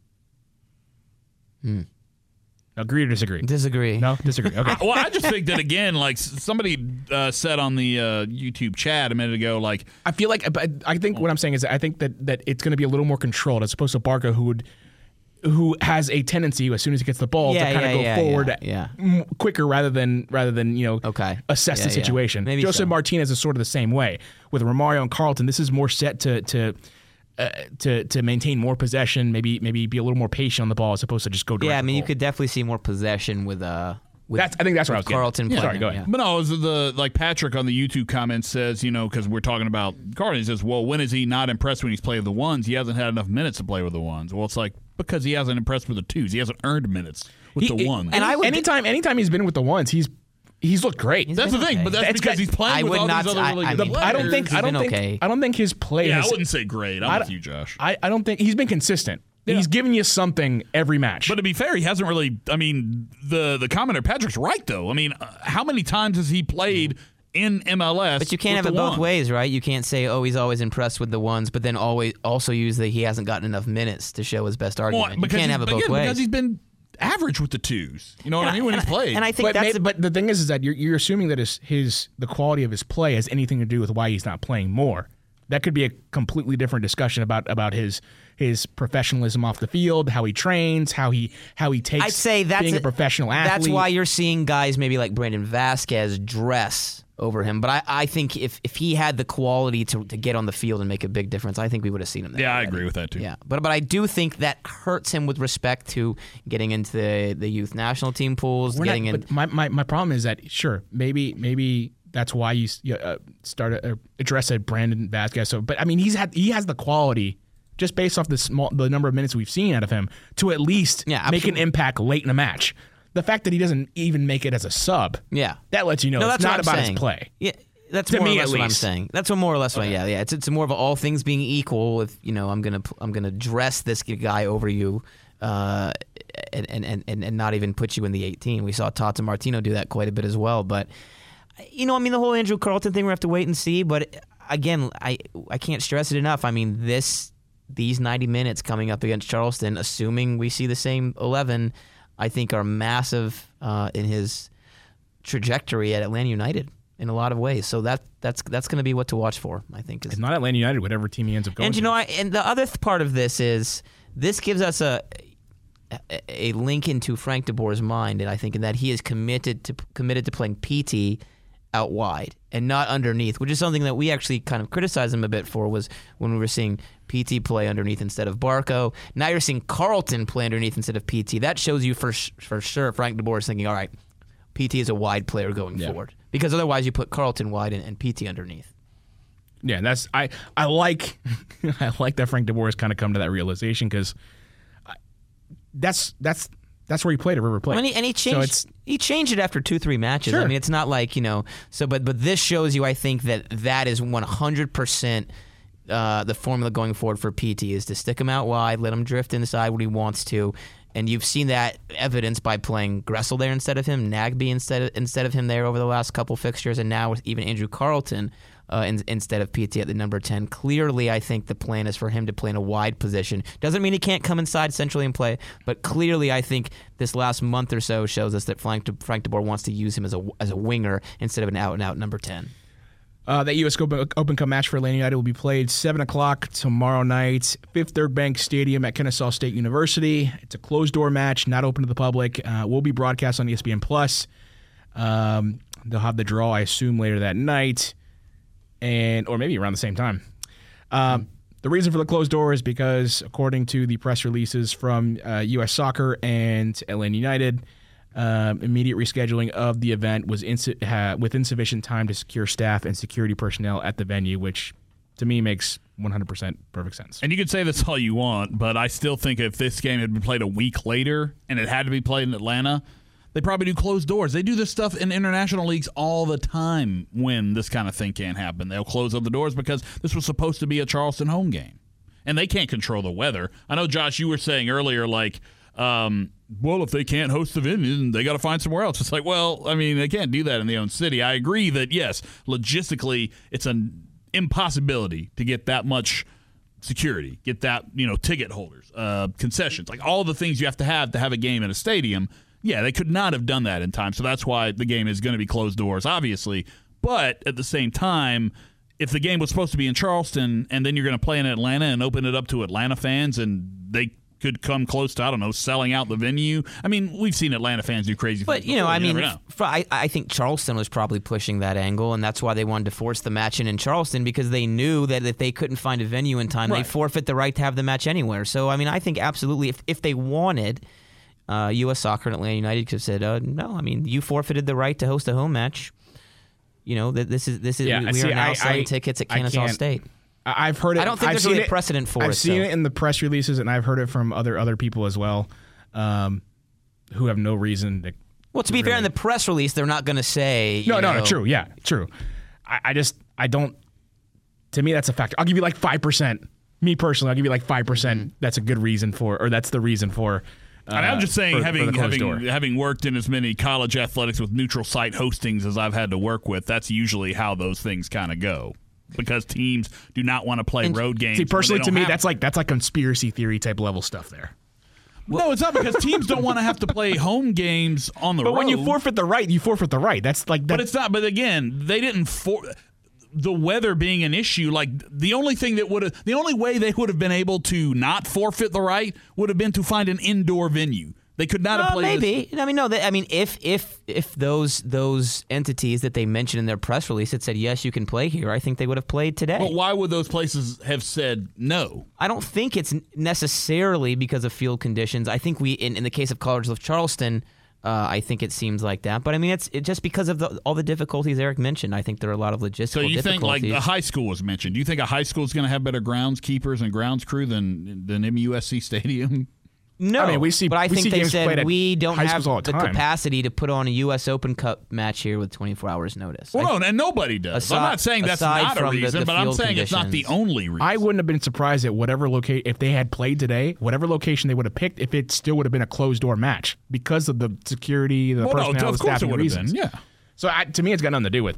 Agree or disagree? Disagree. No, disagree. Okay. well, I just think that again, like somebody uh, said on the uh, YouTube chat a minute ago, like I feel like I think what I'm saying is I think that that it's going to be a little more controlled as opposed to Barco who would who has a tendency as soon as he gets the ball Yeah, to kind yeah, of go yeah, forward yeah, m- quicker rather than rather than you know Okay. assess the situation. Maybe Josef so. Martinez is sort of the same way with Romario and Carleton. This is more set to to. Uh, to to maintain more possession, maybe maybe be a little more patient on the ball as opposed to just go direct. Yeah, I mean, you could definitely see more possession with uh. With, That's I think that's what I was with getting at. Carleton. Yeah. Sorry, go ahead. yeah. But no, it was the like Patrick on the YouTube comments says, you know, because we're talking about Carleton, He says, well, when is he not impressed when he's playing with the ones? He hasn't had enough minutes to play with the ones. Well, it's like because he hasn't impressed with the twos. He hasn't earned minutes with He- the ones. and I would- anytime anytime he's been with the ones, he's he's looked great. that's the thing, okay. but that's That's because good. he's playing I with would all not- these other I- really I good mean, I don't think He's I don't think okay. I don't think his play. Yeah, has, I wouldn't say great. I'm I with you, Josh. I, I don't think he's been consistent. He's giving you something every match. But to be fair, he hasn't really. I mean, the the commenter Patrick's right though. I mean, uh, how many times has he played in MLS? But you can't have it the both ones? ways, right? You can't say, "Oh, he's always impressed with the ones," but then always also use that he hasn't gotten enough minutes to show his best Well, argument. you because can't have it again, both ways. because he's been average with the twos. You know what And I mean? When and he's played. and I think but, that's may- but the thing is, is that you're, you're assuming that his, his the quality of his play has anything to do with why he's not playing more. That could be a completely different discussion about about his his professionalism off the field, how he trains, how he how he takes I'd say that's being a, professional athlete. That's why you're seeing guys maybe like Brandon Vazquez dress over him. But I, I think if, if he had the quality to, to get on the field and make a big difference, I think we would have seen him. There yeah, I agree with that too. Yeah, but but I do think that hurts him with respect to getting into the, the youth national team pools, We're getting not, in. but my, my my problem is that sure maybe maybe that's why you uh, start uh, address a Brandon Vazquez. So, but I mean he's had he has the quality just based off the small the number of minutes we've seen out of him to at least Yeah, make an impact late in a match. The fact that he doesn't even make it as a sub, yeah, that lets you know no, it's that's not about I'm his saying. play. Yeah. That's To more me, or less what I'm saying. That's what more or less what. Yeah, yeah. It's it's more of a all things being equal. If you know, I'm gonna I'm gonna dress this guy over you, uh, and, and and and not even put you in the 18. We saw Tata Martino do that quite a bit as well. But you know, I mean, the whole Andrew Carleton thing we have to wait and see. But again, I I can't stress it enough. I mean, this these 90 minutes coming up against Charleston, assuming we see the same 11, I think are massive uh, in his trajectory at Atlanta United in a lot of ways. So that that's that's going to be what to watch for. I think. Is, It's not Atlanta United, whatever team he ends up going. and you to. know, I, and the other th- part of this is this gives us a a, a link into Frank DeBoer's mind, and I think in that he is committed to committed to playing Pity out wide and not underneath, which is something that we actually kind of criticized him a bit for was when we were seeing Pity play underneath instead of Barco. Now you're seeing Carleton play underneath instead of Pity. That shows you for for sure Frank DeBoer is thinking, all right, Pity is a wide player going Yeah. forward because otherwise you put Carleton wide and, and Pity underneath. Yeah, that's I I like I like that Frank DeBoer has kind of come to that realization because that's that's that's where he played at River Plate. I mean, and he So changed. it's he changed it after two, three matches. I mean, it's not like you know. So, but but this shows you, I think that that is one hundred percent. Uh, the formula going forward for Pity is to stick him out wide, let him drift inside when he wants to, and you've seen that evidence by playing Gressel there instead of him, Nagbe instead of, instead of him there over the last couple fixtures, and now with even Andrew Carleton uh, in, instead of Pity at the number ten. Clearly, I think the plan is for him to play in a wide position. Doesn't mean he can't come inside centrally and play, but clearly, I think this last month or so shows us that Frank De, Frank DeBoer wants to use him as a as a winger instead of an out and out number ten. Uh, that U.S. Open, Open Cup match for Atlanta United will be played 7 o'clock tomorrow night, Fifth Third Bank Stadium at Kennesaw State University. It's a closed door match, not open to the public. Uh, will be broadcast on ESPN Plus. Um, they'll have the draw, I assume, later that night, and or maybe around the same time. Um, the reason for the closed door is because, according to the press releases from uh, U.S. Soccer and Atlanta United, um, immediate rescheduling of the event was insu- ha- with insufficient time to secure staff and security personnel at the venue, which to me makes 100% perfect sense. And you could say this all you want, but I still think if this game had been played a week later and it had to be played in Atlanta, they probably do closed doors. They do this stuff in international leagues all the time when this kind of thing can't happen. They'll close up the doors because this was supposed to be a Charleston home game. And they can't control the weather. I know, Josh, you were saying earlier, like, um, well, if they can't host the venue, they got to find somewhere else. It's like, well, I mean, they can't do that in their own city. I agree that, yes, logistically, it's an impossibility to get that much security, get that, you know, ticket holders, uh, concessions, like all the things you have to have to have a game in a stadium. Yeah, they could not have done that in time. So that's why the game is going to be closed doors, obviously. But at the same time, if the game was supposed to be in Charleston and then you're going to play in Atlanta and open it up to Atlanta fans and they could come close to, I don't know, selling out the venue. I mean, we've seen Atlanta fans do crazy things. But you know, before. I mean, know. I, I think Charleston was probably pushing that angle, and that's why they wanted to force the match in in Charleston because they knew that if they couldn't find a venue in time, Right. they forfeit the right to have the match anywhere. So, I mean, I think absolutely, if if they wanted. Uh, U.S. Soccer and Atlanta United could have said, uh, "No, I mean, you forfeited the right to host a home match. You know that this is this is Yeah, we, we see, are now I- selling I- tickets at Kansas State. I've heard it. I don't think I've there's really it- precedent for it. I've seen so. it in the press releases, and I've heard it from other other people as well, um, who have no reason to. Well, to be fair, in the press release, they're not going to say. No, no, know, no. True. Yeah, true. I, I just I don't. To me, that's a factor. I'll give you like five percent. Me personally, I'll give you like five percent. Mm-hmm. That's a good reason for, or that's the reason for. Uh, And I'm just saying, for- for having the closed having door. having worked in as many college athletics with neutral site hostings as I've had to work with, that's usually how those things kind of go. Because teams do not want to play road games. See, personally, to me, that's like that's like conspiracy theory type level stuff there. no, it's not because teams don't want to have to play home games on the But road. But when you forfeit the right, you forfeit the right. That's like that. But it's not. But again, they didn't for the weather being an issue. Like the only thing that would have, the only way they would have been able to not forfeit the right would have been to find an indoor venue. They could not have Well, played. this- maybe. I mean, no. They, I mean, if if if those those entities that they mentioned in their press release had said yes, you can play here, I think they would have played today. But why would those places have said no? I don't think it's necessarily because of field conditions. I think we, in, in the case of College of Charleston, uh, I think it seems like that. But I mean, it's it, just because of the, all the difficulties Eric mentioned. I think there are a lot of logistical So you think like the high school was mentioned? Do you think a high school is going to have better groundskeepers and grounds crew than than MUSC Stadium? No, I mean, we see- but I we think see they said we don't have all the the capacity to put on a U.S. Open Cup match here with 24 hours notice. I Well, no, and nobody does. Aside- I'm not saying that's not a from the- reason, the but I'm field saying it's not the only reason. I wouldn't have been surprised at whatever location if they had played today, whatever location they would have picked, if it still would have been a closed door match because of the security, the well, no, personnel, of the course it staffing would have reasons. been. Yeah. So I, to me, it's got nothing to do with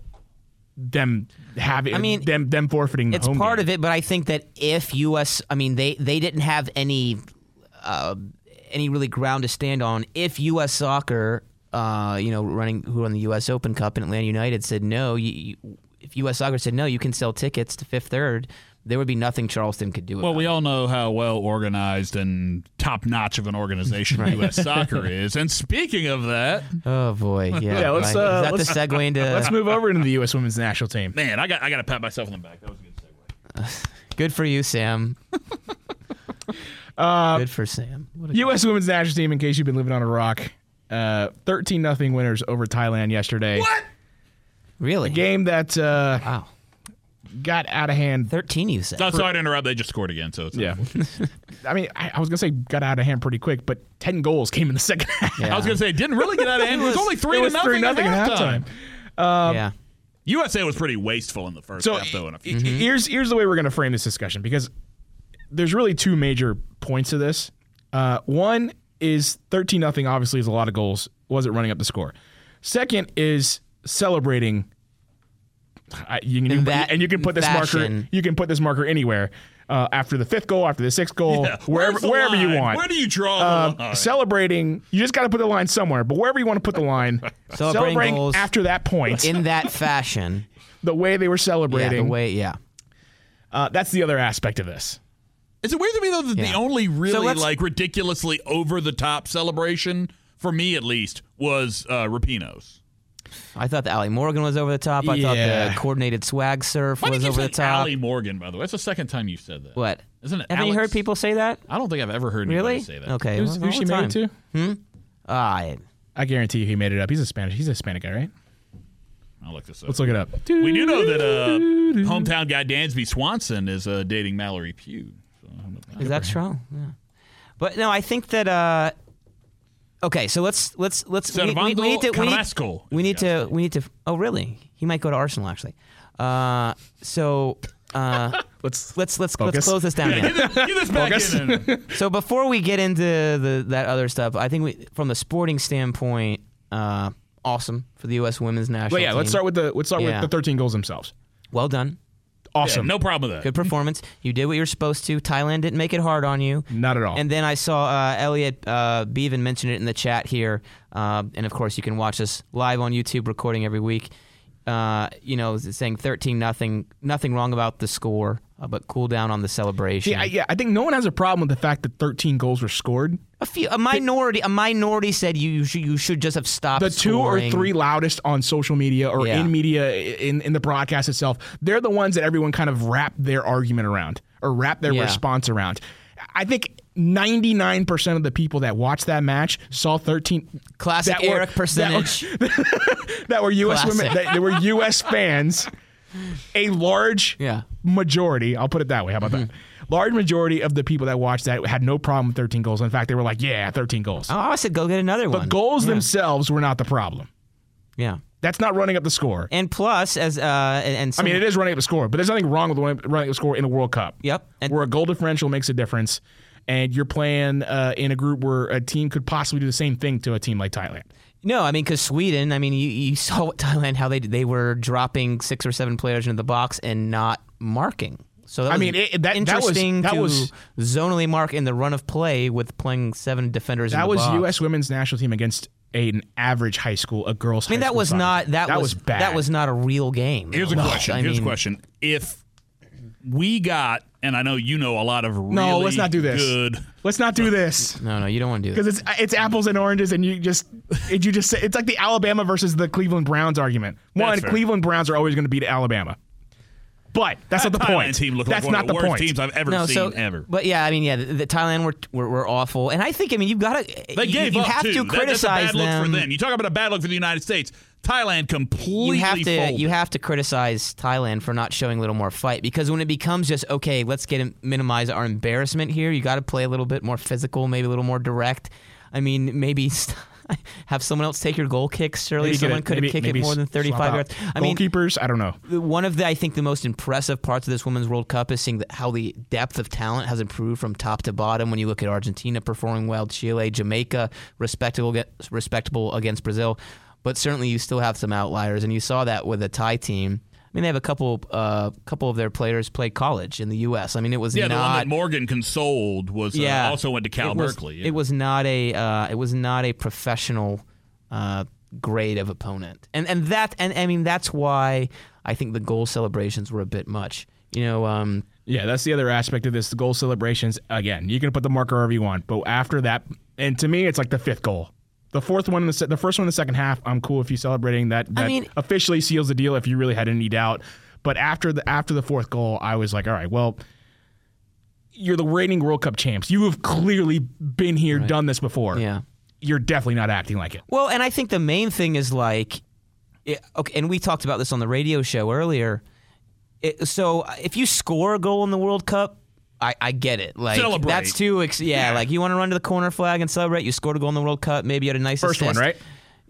them having. I mean, them them forfeiting. it's part of it, but I think that if U.S. I mean, they they didn't have any uh, any really ground to stand on. If U.S. Soccer, uh, you know, running who run the U.S. Open Cup and Atlanta United said no, you, you, if U.S. Soccer said no, you can sell tickets to Fifth Third. There would be nothing Charleston could do. Well, about we it. all know how well organized and top notch of an organization U.S. Soccer is. And speaking of that, Oh boy, yeah. Yeah, let's, right. uh, Is that let's- the segue into? Let's move over into the U.S. Women's National Team. man, I got I got to pat myself on the back. That was a good segue. Good for you, Sam. Uh, Good for Sam. What a- U.S. Women's National Team. In case you've been living on a rock, uh, thirteen nothing winners over Thailand yesterday. What? really? Game that uh, Wow. got out of hand. Thirteen, you said. No, sorry to interrupt. They just scored again, so it's Yeah. I mean, I, I was gonna say got out of hand pretty quick, but ten goals came in the second half. Yeah. I was gonna say it didn't really get out of hand. It was only three it to was nothing, three nothing at at halftime. halftime. yeah. USA was pretty wasteful in the first So half, though. In a i- few. i- here's here's the way we're going to frame this discussion because there's really two major points to this. Uh, one is thirteen nothing. Obviously, is a lot of goals. Wasn't running up the score. Second is celebrating. I, you, can- In that and you can put this marker. You can put this marker anywhere. Uh, after the fifth goal, after the sixth goal, Yeah. wherever Where's the wherever you want. Where do you draw Uh, the line? celebrating, you just got to put the line somewhere. But wherever you want to put the line, Celebrating celebrating goals after that point, In that fashion. the way they were Yeah. celebrating. The way. Yeah. uh, that's the other aspect of this. Is it weird to me though that the only really let's- like ridiculously over the top celebration for me at least was uh, Rapinoe's. I thought the Ali Morgan was over the top. I thought the coordinated swag surf Why was over the top. Ali Morgan? By the way, that's the second time you've said that. What? Isn't it? Haven't you heard people say that? I don't think I've ever heard anybody Really? say that. Okay. Who's, well, who's she the married time. to? Ah, I- I guarantee you he made it up. He's a Spanish. He's a Hispanic guy, right? I'll look this up. Let's look it up. we do know that uh, hometown guy Dansby Swanson is uh, dating Mallory Pugh. So, how about that strong? Yeah. But no, I think that. uh Okay, so let's let's let's we, we, we need to we need, we need to we need to. Oh, really? He might go to Arsenal actually. Uh, so uh, Let's let's let's Focus. let's close this down. Yeah, get, this, back Focus. in. So before we get into the that other stuff, I think we, from the sporting standpoint, uh, awesome for the U.S. Women's National. But yeah, let's start with the let's start Yeah. with the 13 goals themselves. Well done, Awesome. Yeah, no problem with that. good performance. You did what you were supposed to. Thailand didn't make it hard on you. Not at all. And then I saw uh, Elliot uh, Bevan mention it in the chat here, uh, and of course you can watch us live on YouTube, recording every week. Uh, you know, saying thirteen nothing, nothing wrong about the score, uh, but cool down on the celebration. I, yeah, I think no one has a problem with the fact that 13 goals were scored. a few, a minority, a minority said you should, you should just have stopped. The two or three loudest on social media or Yeah. in media in, in the broadcast itself, they're the ones that everyone kind of wrap their argument around or wrap their Yeah. response around. I think 99% of the people that watched that match saw 13 Classic that were- Eric percentage. that were US Classic. women that, that were US fans. A large Yeah. Majority, I'll put it that way. How about that? Large majority of the people that watched that had no problem with 13 goals. In fact, they were like, "Yeah, 13 goals." Oh, I said go get another one. the goals Yeah. themselves were not the problem. Yeah. That's not running up the score. And plus, as uh, and, and I mean, it is running up the score, but there's nothing wrong with running running up the score in a World Cup. Yep. And- where a goal differential makes a difference, and you're playing uh, in a group where a team could possibly do the same thing to a team like Thailand. No, I mean because Sweden. I mean, you, you saw what Thailand how they they were dropping six or seven players into the box and not marking. So that I mean, it- that- that was- interesting that to was- zonally mark in the run of play with playing seven defenders. in That the was box. U.S. women's national team against an average high school, a girls. I mean, high that was soccer not team. that, that was, bad. That was not a real game. Here's a No. question. I Here's mean, a question. If we got, and I know you know a lot of really No, let's not do this. good. Let's not do this No, no, you don't want to do this because it's it's apples and oranges, and you just it, you just say it's like the Alabama versus the Cleveland Browns argument. One, That's. Cleveland Browns are always going to beat Alabama, but that's not the Thailand point. team looked that's like one not of the, the worst point. teams I've ever no, seen so ever. but yeah, I mean, yeah, the, the Thailand were, were were awful, and I think, I mean, you've got to They you, gave you up have too. to That- that's a criticize bad look them. for them. You talk about a bad look for the United States. Thailand completely you have to folded. you have to criticize Thailand for not showing a little more fight because when it becomes just okay, let's get minimize our embarrassment here. You got to play a little bit more physical, maybe a little more direct. I mean, maybe have someone else take your goal kicks. Surely Maybe someone could have kicked it more than 35 yards. I mean, goalkeepers. I don't know. one of the I think the most impressive parts of this Women's World Cup is seeing how the depth of talent has improved from top to bottom. When you look at Argentina performing well, Chile, Jamaica, respectable respectable against Brazil, but certainly you still have some outliers, and you saw that with the Thai team. I mean, they have a couple uh, couple of their players play college in the U.S. I mean, it was yeah, the one that Morgan consoled was uh, yeah also went to Cal it was, Berkeley. yeah. It was not a uh, it was not a professional uh, grade of opponent, and and that and I mean that's why I think the goal celebrations were a bit much. You know, um, Yeah, that's the other aspect of this. The goal celebrations. Again, you can put the marker wherever you want, but after that, and to me, it's like the fifth goal. The fourth one in the se- the first one in the second half, I'm cool if you celebrating that. That mean- officially seals the deal if you really had any doubt. But after the after the fourth goal, I was like, all right, well, you're the reigning World Cup champs. You have clearly been here, done this before. yeah. You're definitely not acting like it. Well, and I think the main thing is like, it, okay, and we talked about this on the radio show earlier. It, so if you score a goal in the World Cup, I, I get it. Like Celebrate. that's too ex- yeah, Yeah. Like you want to run to the corner flag and celebrate. You scored a goal in the World Cup. Maybe you had a nice First one, right?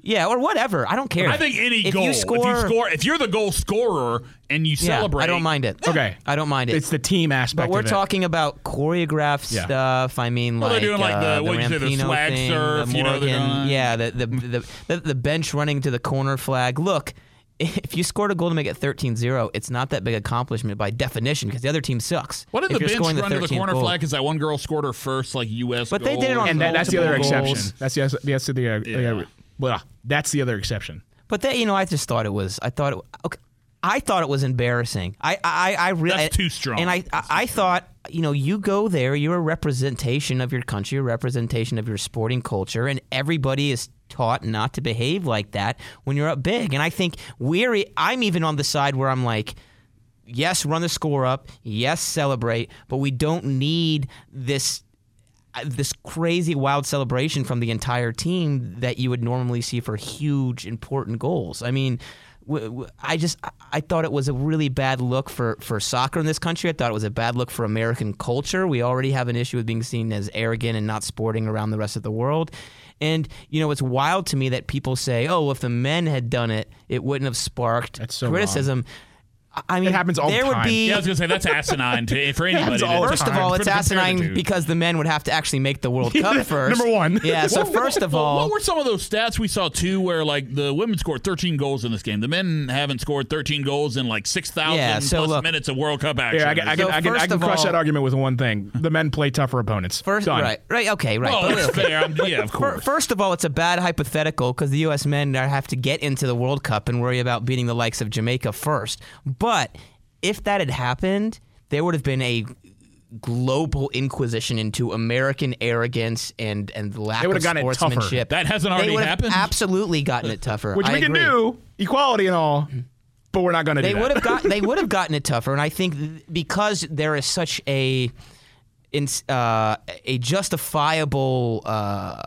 Yeah, or whatever. I don't care. I think any if goal, you score, if you score, if you're the goal scorer and you yeah, celebrate, I don't mind it. Okay. I don't mind it. It's the team aspect. but we're of it. talking about choreographed Yeah. stuff. I mean, Well, like they're doing like the- uh, what you say, the Rampino swag thing, surf, the you know, Morgan, yeah, the the, the the the bench running to the corner flag. Look, if you scored a goal to make it 13-0, it's not that big accomplishment by definition because the other team sucks. What did if the bench scoring run to the corner goal. flag? Because that one girl scored her first like U.S. But they did it on and that, that's the other multiple exception. That's the that's the uh, Yeah. well, that's the other exception. But that you know, I just thought it was. I thought it. Okay, I thought it was embarrassing. I I I really That's too strong. And I I, I thought you know you go there, you're a representation of your country, a representation of your sporting culture, and everybody is taught not to behave like that when you're up big. And I think we're. I'm even on the side where I'm like. Yes, run the score up. Yes, celebrate, but we don't need this uh, this crazy wild celebration from the entire team that you would normally see for huge important goals. I mean, I just I- I thought it was a really bad look for for soccer in this country. I thought it was a bad look for American culture. We already have an issue with being seen as arrogant and not sporting around the rest of the world. And you know, it's wild to me that people say, "Oh, if the men had done it, it wouldn't have sparked so criticism." I- I mean, happens all the there would time. be Yeah, I was gonna say that's asinine to, for anybody. happens all First of all, it's asinine because the men would have to actually make the World Cup first. Number one. Yeah. So What- first of all, what were some of those stats we saw too, where like the women scored 13 goals in this game, the men haven't scored 13 goals in like 6,000 Yeah, so plus look- minutes of World Cup action. Yeah, I can, I can, So I can, I first can crush all- that argument with one thing: the men play tougher opponents. first, Done. right, right, okay, right. well, But okay. fair. I'm- yeah, of course. First of all, it's a bad hypothetical because the U.S. men have to get into the World Cup and worry about beating the likes of Jamaica first. But if that had happened, there would have been a global inquisition into American arrogance and and lack They would of gotten it tougher. sportsmanship. That hasn't They already would have happened? Absolutely gotten it tougher. Which I we can do, equality and all, but we're not going to do They that. would have got they would have gotten it tougher, and I think because there is such a in, uh, a justifiable uh,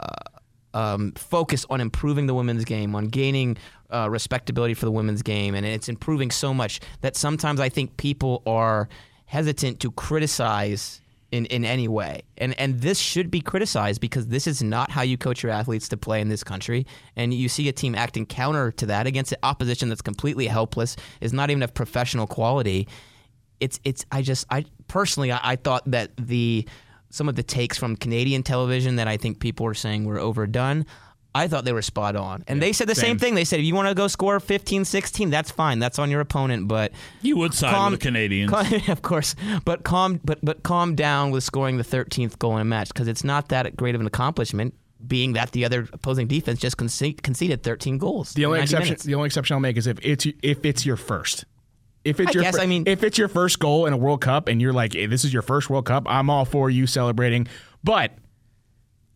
um, focus on improving the women's game, on gaining uh, respectability for the women's game, and it's improving so much that sometimes I think people are hesitant to criticize in, in any way. And and this should be criticized because this is not how you coach your athletes to play in this country. And you see a team acting counter to that against opposition that's completely helpless, is not even of professional quality. It's it's I just I personally I, I thought that the some of the takes from Canadian television that I think people were saying were overdone. I thought they were spot on. And they said the same same. thing. They said, if you want to go score 15 16, that's fine. That's on your opponent. But You would side calm, with the Canadians. calm- of course. But calm, but, but calm down with scoring the 13th goal in a match because it's not that great of an accomplishment, being that the other opposing defense just conce- conceded 13 goals. The only exception, minutes. the only exception I'll make is if it's if it's your first. If it's I your, guess, fir- I mean- if it's your first goal in a World Cup and you're like, hey, this is your first World Cup, I'm all for you celebrating. But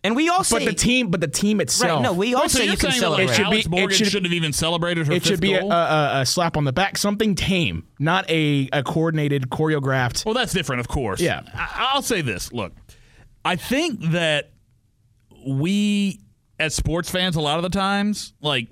And we all say. but the team, but the team itself, Right, no, we all Wait, so say you're you can saying celebrate. like, It should be- Alex it Morgan should- should, have even celebrated her it fifth should be a, a, a slap on the back, something tame, not a, a coordinated, choreographed. Well, that's different, of course. Yeah. I- I'll say this. Look, I think that we, as sports fans, a lot of the times, like,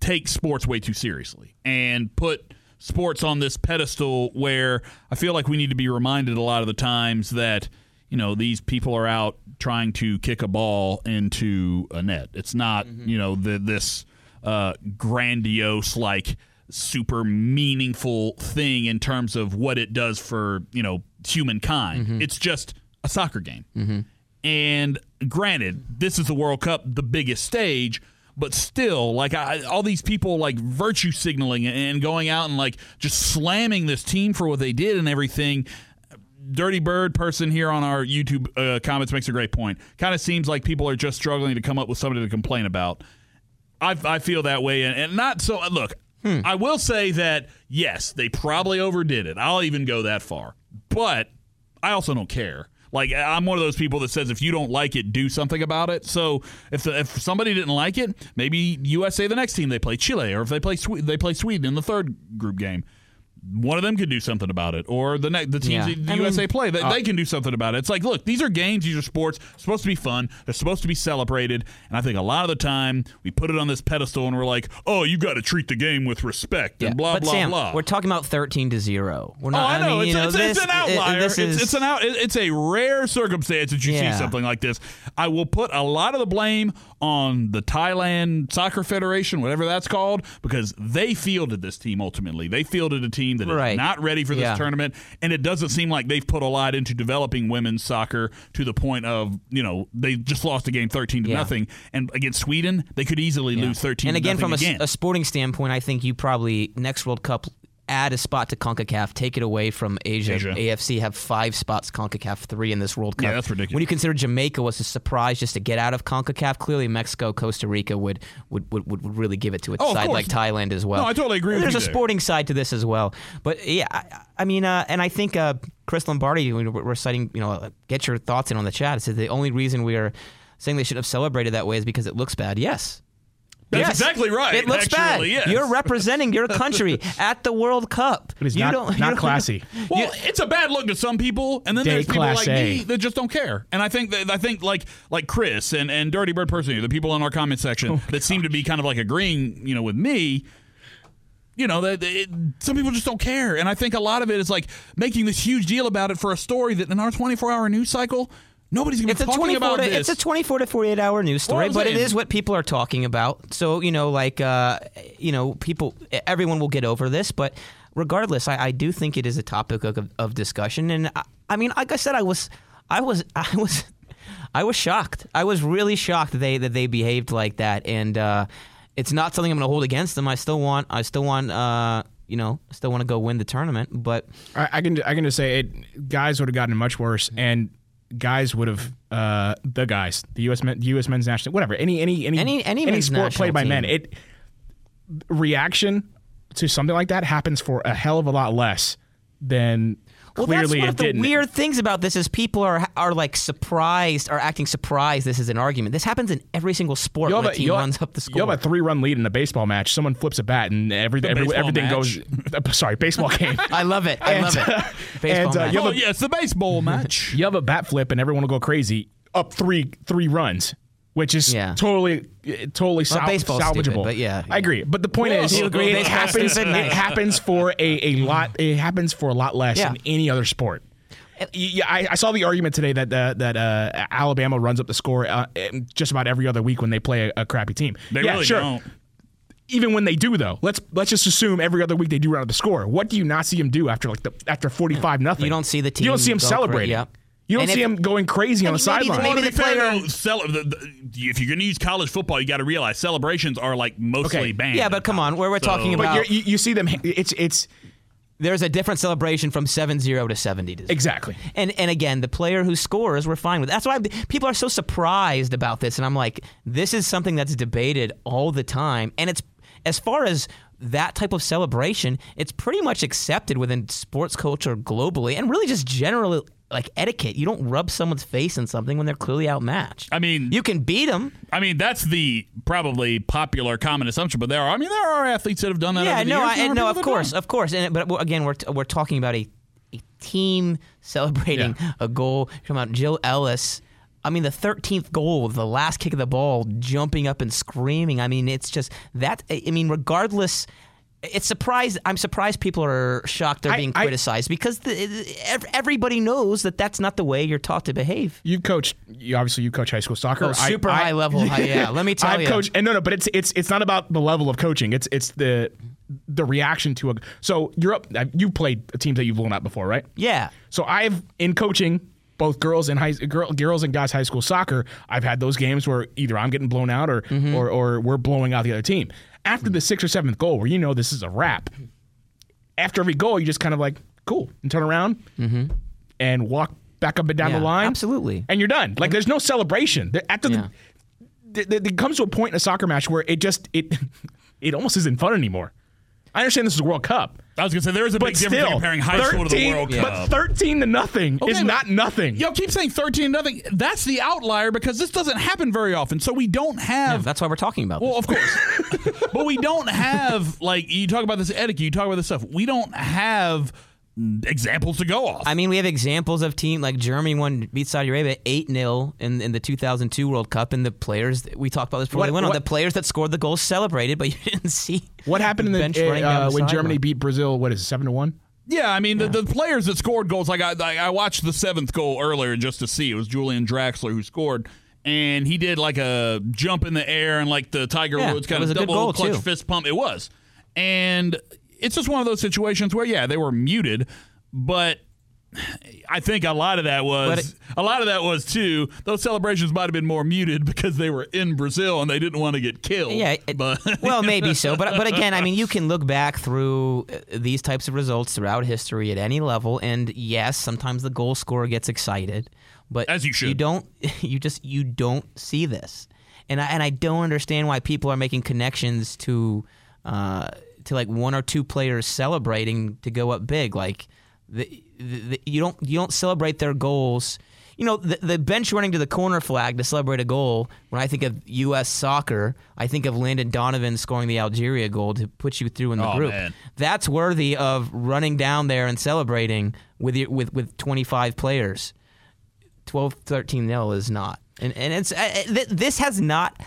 take sports way too seriously and put sports on this pedestal where I feel like we need to be reminded a lot of the times that, you know, these people are out trying to kick a ball into a net. It's not, mm-hmm. you know, the, this uh, grandiose, like, super meaningful thing in terms of what it does for, you know, humankind. Mm-hmm. It's just a soccer game. Mm-hmm. And granted, this is the World Cup, the biggest stage, but still, like I, all these people like virtue signaling and going out and like just slamming this team for what they did and everything. Dirty Bird person here on our YouTube uh, comments makes a great point. Kind of seems like people are just struggling to come up with something to complain about. I, I feel that way, and, and not so. Look, I will say that yes, they probably overdid it. I'll even go that far, but I also don't care. Like I'm one of those people that says if you don't like it, do something about it. So if the, if somebody didn't like it, maybe USA the next team they play Chile, or if they play Swe- they play Sweden in the third group game. One of them could do something about it, or the the teams Yeah. that the I USA mean- play, they, they uh, can do something about it. It's like, look, these are games, these are sports, supposed to be fun, they're supposed to be celebrated, and I think a lot of the time we put it on this pedestal and we're like, oh, you got to treat the game with respect and blah but blah Sam, blah. we're talking about 13 to 0. We're Oh, not, I know. mean, it's, you know it's, this, it's an outlier. it's, is, it's an out. it- It's a rare circumstance that you Yeah. see something like this. I will put a lot of the blame on the Thailand Soccer Federation, whatever that's called, because they fielded this team. Ultimately, they fielded a team that is Right. not ready for this Yeah. tournament, and it doesn't seem like they've put a lot into developing women's soccer to the point of you know they just lost a game thirteen to Yeah. nothing, and against Sweden they could easily lose thirteen. And again, from a, again. a sporting standpoint, I think you probably next World Cup add a spot to CONCACAF, take it away from Asia. Asia. AFC have five spots, CONCACAF three in this World Cup. Yeah, that's ridiculous. When you consider Jamaica was a surprise just to get out of CONCACAF, clearly Mexico, Costa Rica would would, would, would really give it to its Oh, side, like Thailand as well. No, I totally agree with There's a there. sporting side to this as well. But yeah, I, I mean, uh, and I think uh, Chris Lombardi, we're we're citing, you know, get your thoughts in on the chat. It says the only reason we are saying they should have celebrated that way is because it looks bad. Yes. That's Yes. exactly right. It looks actually, bad. yes. You're representing your country at the World Cup. But it's you not, don't, you not don't- classy. Well, it's a bad look to some people, and then Day there's people like A. me that just don't care. And I think that I think like like Chris and, and Dirty Bird person, the people in our comment section Oh, that seem to be kind of like agreeing, you know, with me. You know, that it, some people just don't care, and I think a lot of it is like making this huge deal about it for a story that in our 24 hour news cycle, nobody's going to It's be talking about to, this. it's a 24 to 48 hour news story, but it saying. is what people are talking about. So, you know, like, uh, you know, people, everyone will get over this, but regardless, I, I do think it is a topic of, of discussion. And I, I mean, like I said, I was, I was, I was, I was shocked. I was really shocked that they, that they behaved like that. And, uh, it's not something I'm going to hold against them. I still want, I still want, uh, you know, still want to go win the tournament, but I, I can I can just say it. Guys would have gotten much worse, and guys would have uh, the guys, the U.S. Men, the U.S. men's national, whatever, any any any Any- any men's sport played by team. men. It reaction to something like that happens for a hell of a lot less than Well, clearly that's one it of the didn't. weird things about this is people are are like surprised, are acting surprised. This is an argument. This happens in every single sport You'll when a have a, team you'll- runs up the score. you'll have a three-run lead in a baseball match. Someone flips a bat, and every, every, everything match. goes. Sorry, baseball game. I love it. I And, love uh, it. Baseball and, uh, match. you'll oh, have a- yeah, it's the baseball match. you have a bat flip, and everyone will go crazy. Up three three runs, which is Yeah. totally totally Well, sal- baseball's salvageable. stupid, but yeah, I agree. But the point Well, is, you agree it happens. It Nice. happens for a, a lot. It happens for a lot less Yeah. in any other sport. Yeah, I, I saw the argument today that uh, that uh, Alabama runs up the score uh, just about every other week when they play a, a crappy team. They yeah, really sure. don't. Even when they do, though, let's let's just assume every other week they do run up the score. What do you not see them do after like the after forty five nothing? You don't see the team. You don't see them go cra- celebrating. yep. You don't And see if- him going crazy on the sideline. maybe Well, to the fair, player- though, cel- the, the, if you're going to use college football, you got to realize celebrations are like mostly Okay. banned. Yeah, but come on, where we're So- talking but about you're, you, you see them. It's it's there's a different celebration from 7-0 to 70 to exactly. And and again, the player who scores, we're fine with. That's why I'm- people are so surprised about this, and I'm like, this is something that's debated all the time, and it's as far as that type of celebration, it's pretty much accepted within sports culture globally, and really just generally like etiquette. You don't rub someone's face in something when they're clearly outmatched. I mean, you can beat them. I mean, that's the probably popular common assumption, but there are. I mean, there are athletes that have done that. Yeah, no. I, are no, of course, of course. And but again, we're we're talking about a a team celebrating a goal. Talking about Jill Ellis. I mean, the 13th goal, the last kick of the ball, jumping up and screaming. I mean, it's just that. I mean, regardless. It's surprised. I'm surprised people are shocked they're I- being I- criticized because the, everybody knows that that's not the way you're taught to behave. You coach. You obviously you coach high school soccer. Oh, super high level. Yeah, let me tell you. I've you. coached, and no, no, but it's it's it's not about the level of coaching. It's it's the the reaction to a. So you're up. You played teams that you've blown out before, right? Yeah. So I've in coaching both girls and high girl, girls and guys high school soccer. I've had those games where either I'm getting blown out or Mm-hmm. or, or we're blowing out the other team. After the sixth or seventh goal, where you know this is a wrap. After every goal, you just kind of like cool and turn around and walk back up and down Mm-hmm. Yeah, the line. absolutely. and you're done. Like there's no celebration. After Yeah. the, th- th- there comes to a point in a soccer match where it just it it almost isn't fun anymore. I understand this is a World Cup, I was going to say there is a big but difference still, comparing high school to the 13 World but Cup. 13 to nothing Okay, is but- not nothing. Y'all keep saying 13 to nothing. That's the outlier because this doesn't happen very often. So we don't have. That's why we're talking about this. well, of course. but we don't have, like, you talk about this etiquette, you talk about this stuff. We don't have examples to go off. I mean, we have examples of team like Germany won beat Saudi Arabia eight 0 in in the 2002 World Cup, and the players we talked about this before What- they went on. The players that scored the goals celebrated, but you didn't see What happened in the bench running down uh, the when sideline. Germany beat Brazil? What is it, seven to one? Yeah, I mean the, the players that scored goals. Like I, I I watched the seventh goal earlier just to see. It was Julian Draxler who scored, and he did like a jump in the air and like the Tiger Yeah, Woods kind of double clutch too. fist pump. It was, and it's just one of those situations where yeah they were muted, but. I think a lot of that was it- a lot of that was too. Those celebrations might have been more muted because they were in Brazil and they didn't want to get killed. Yeah, it- but well, maybe so, but but again, I mean, you can look back through uh, these types of results throughout history at any level, and yes, sometimes the goal scorer gets excited, but As you should. You don't. You just you don't see this, and I and I don't understand why people are making connections to uh, to like one or two players celebrating to go up big. Like the, the, the, you don't you don't celebrate their goals. You know, the, the bench running to the corner flag to celebrate a goal. When I think of U.S. soccer, I think of Landon Donovan scoring the Algeria goal to put you through in the Oh, group. man. That's worthy of running down there and celebrating with your, with with 25 players. 12 13 0 is not. And and it's uh, uh, th- this has not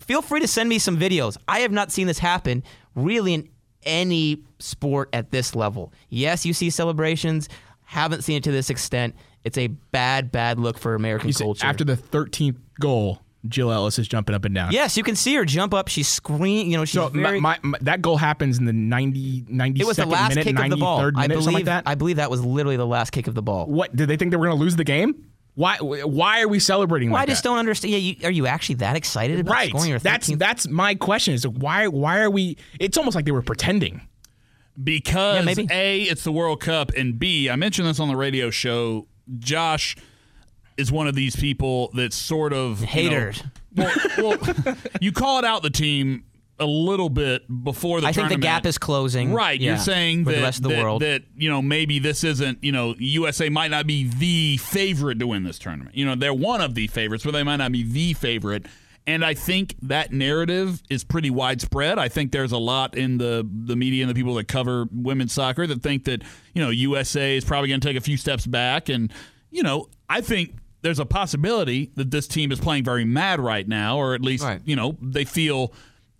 feel free to send me some videos. I have not seen this happen really in any sport at this level. Yes, you see celebrations, haven't seen it to this extent. It's a bad bad look for American culture. after the 13th goal, Jill Ellis is jumping up and down. yes, you can see her jump up. She's screaming. You know, she's So very. my, my- that goal happens in the 90, 92nd it was the last minute, kick of the ball. I believe. like that. I believe that was literally the last kick of the ball. what did they think they were going to lose the game? Why? Why are we celebrating? Well, like I just that? don't understand. Yeah, you, are you actually that excited about Right. scoring your 13th? That's that's my question. Is why? Why are we? It's almost like they were pretending. because Yeah, maybe. a it's the World Cup and b I mentioned this on the radio show. Josh is one of these people that's sort of you know- Haters. well, well, you call it out the team a little bit before the I think the gap is closing. Right, yeah, you're saying that the rest of the that, world. that you know maybe this isn't you know USA might not be the favorite to win this tournament. You know they're one of the favorites, but they might not be the favorite. And I think that narrative is pretty widespread. I think there's a lot in the the media and the people that cover women's soccer that think that you know USA is probably going to take a few steps back. And you know I think there's a possibility that this team is playing very mad right now, or at least Right. you know they feel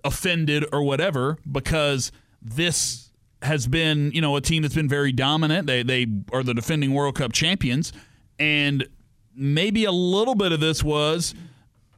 offended or whatever because this has been you know a team that's been very dominant. They they are the defending world cup champions. And maybe a little bit of this was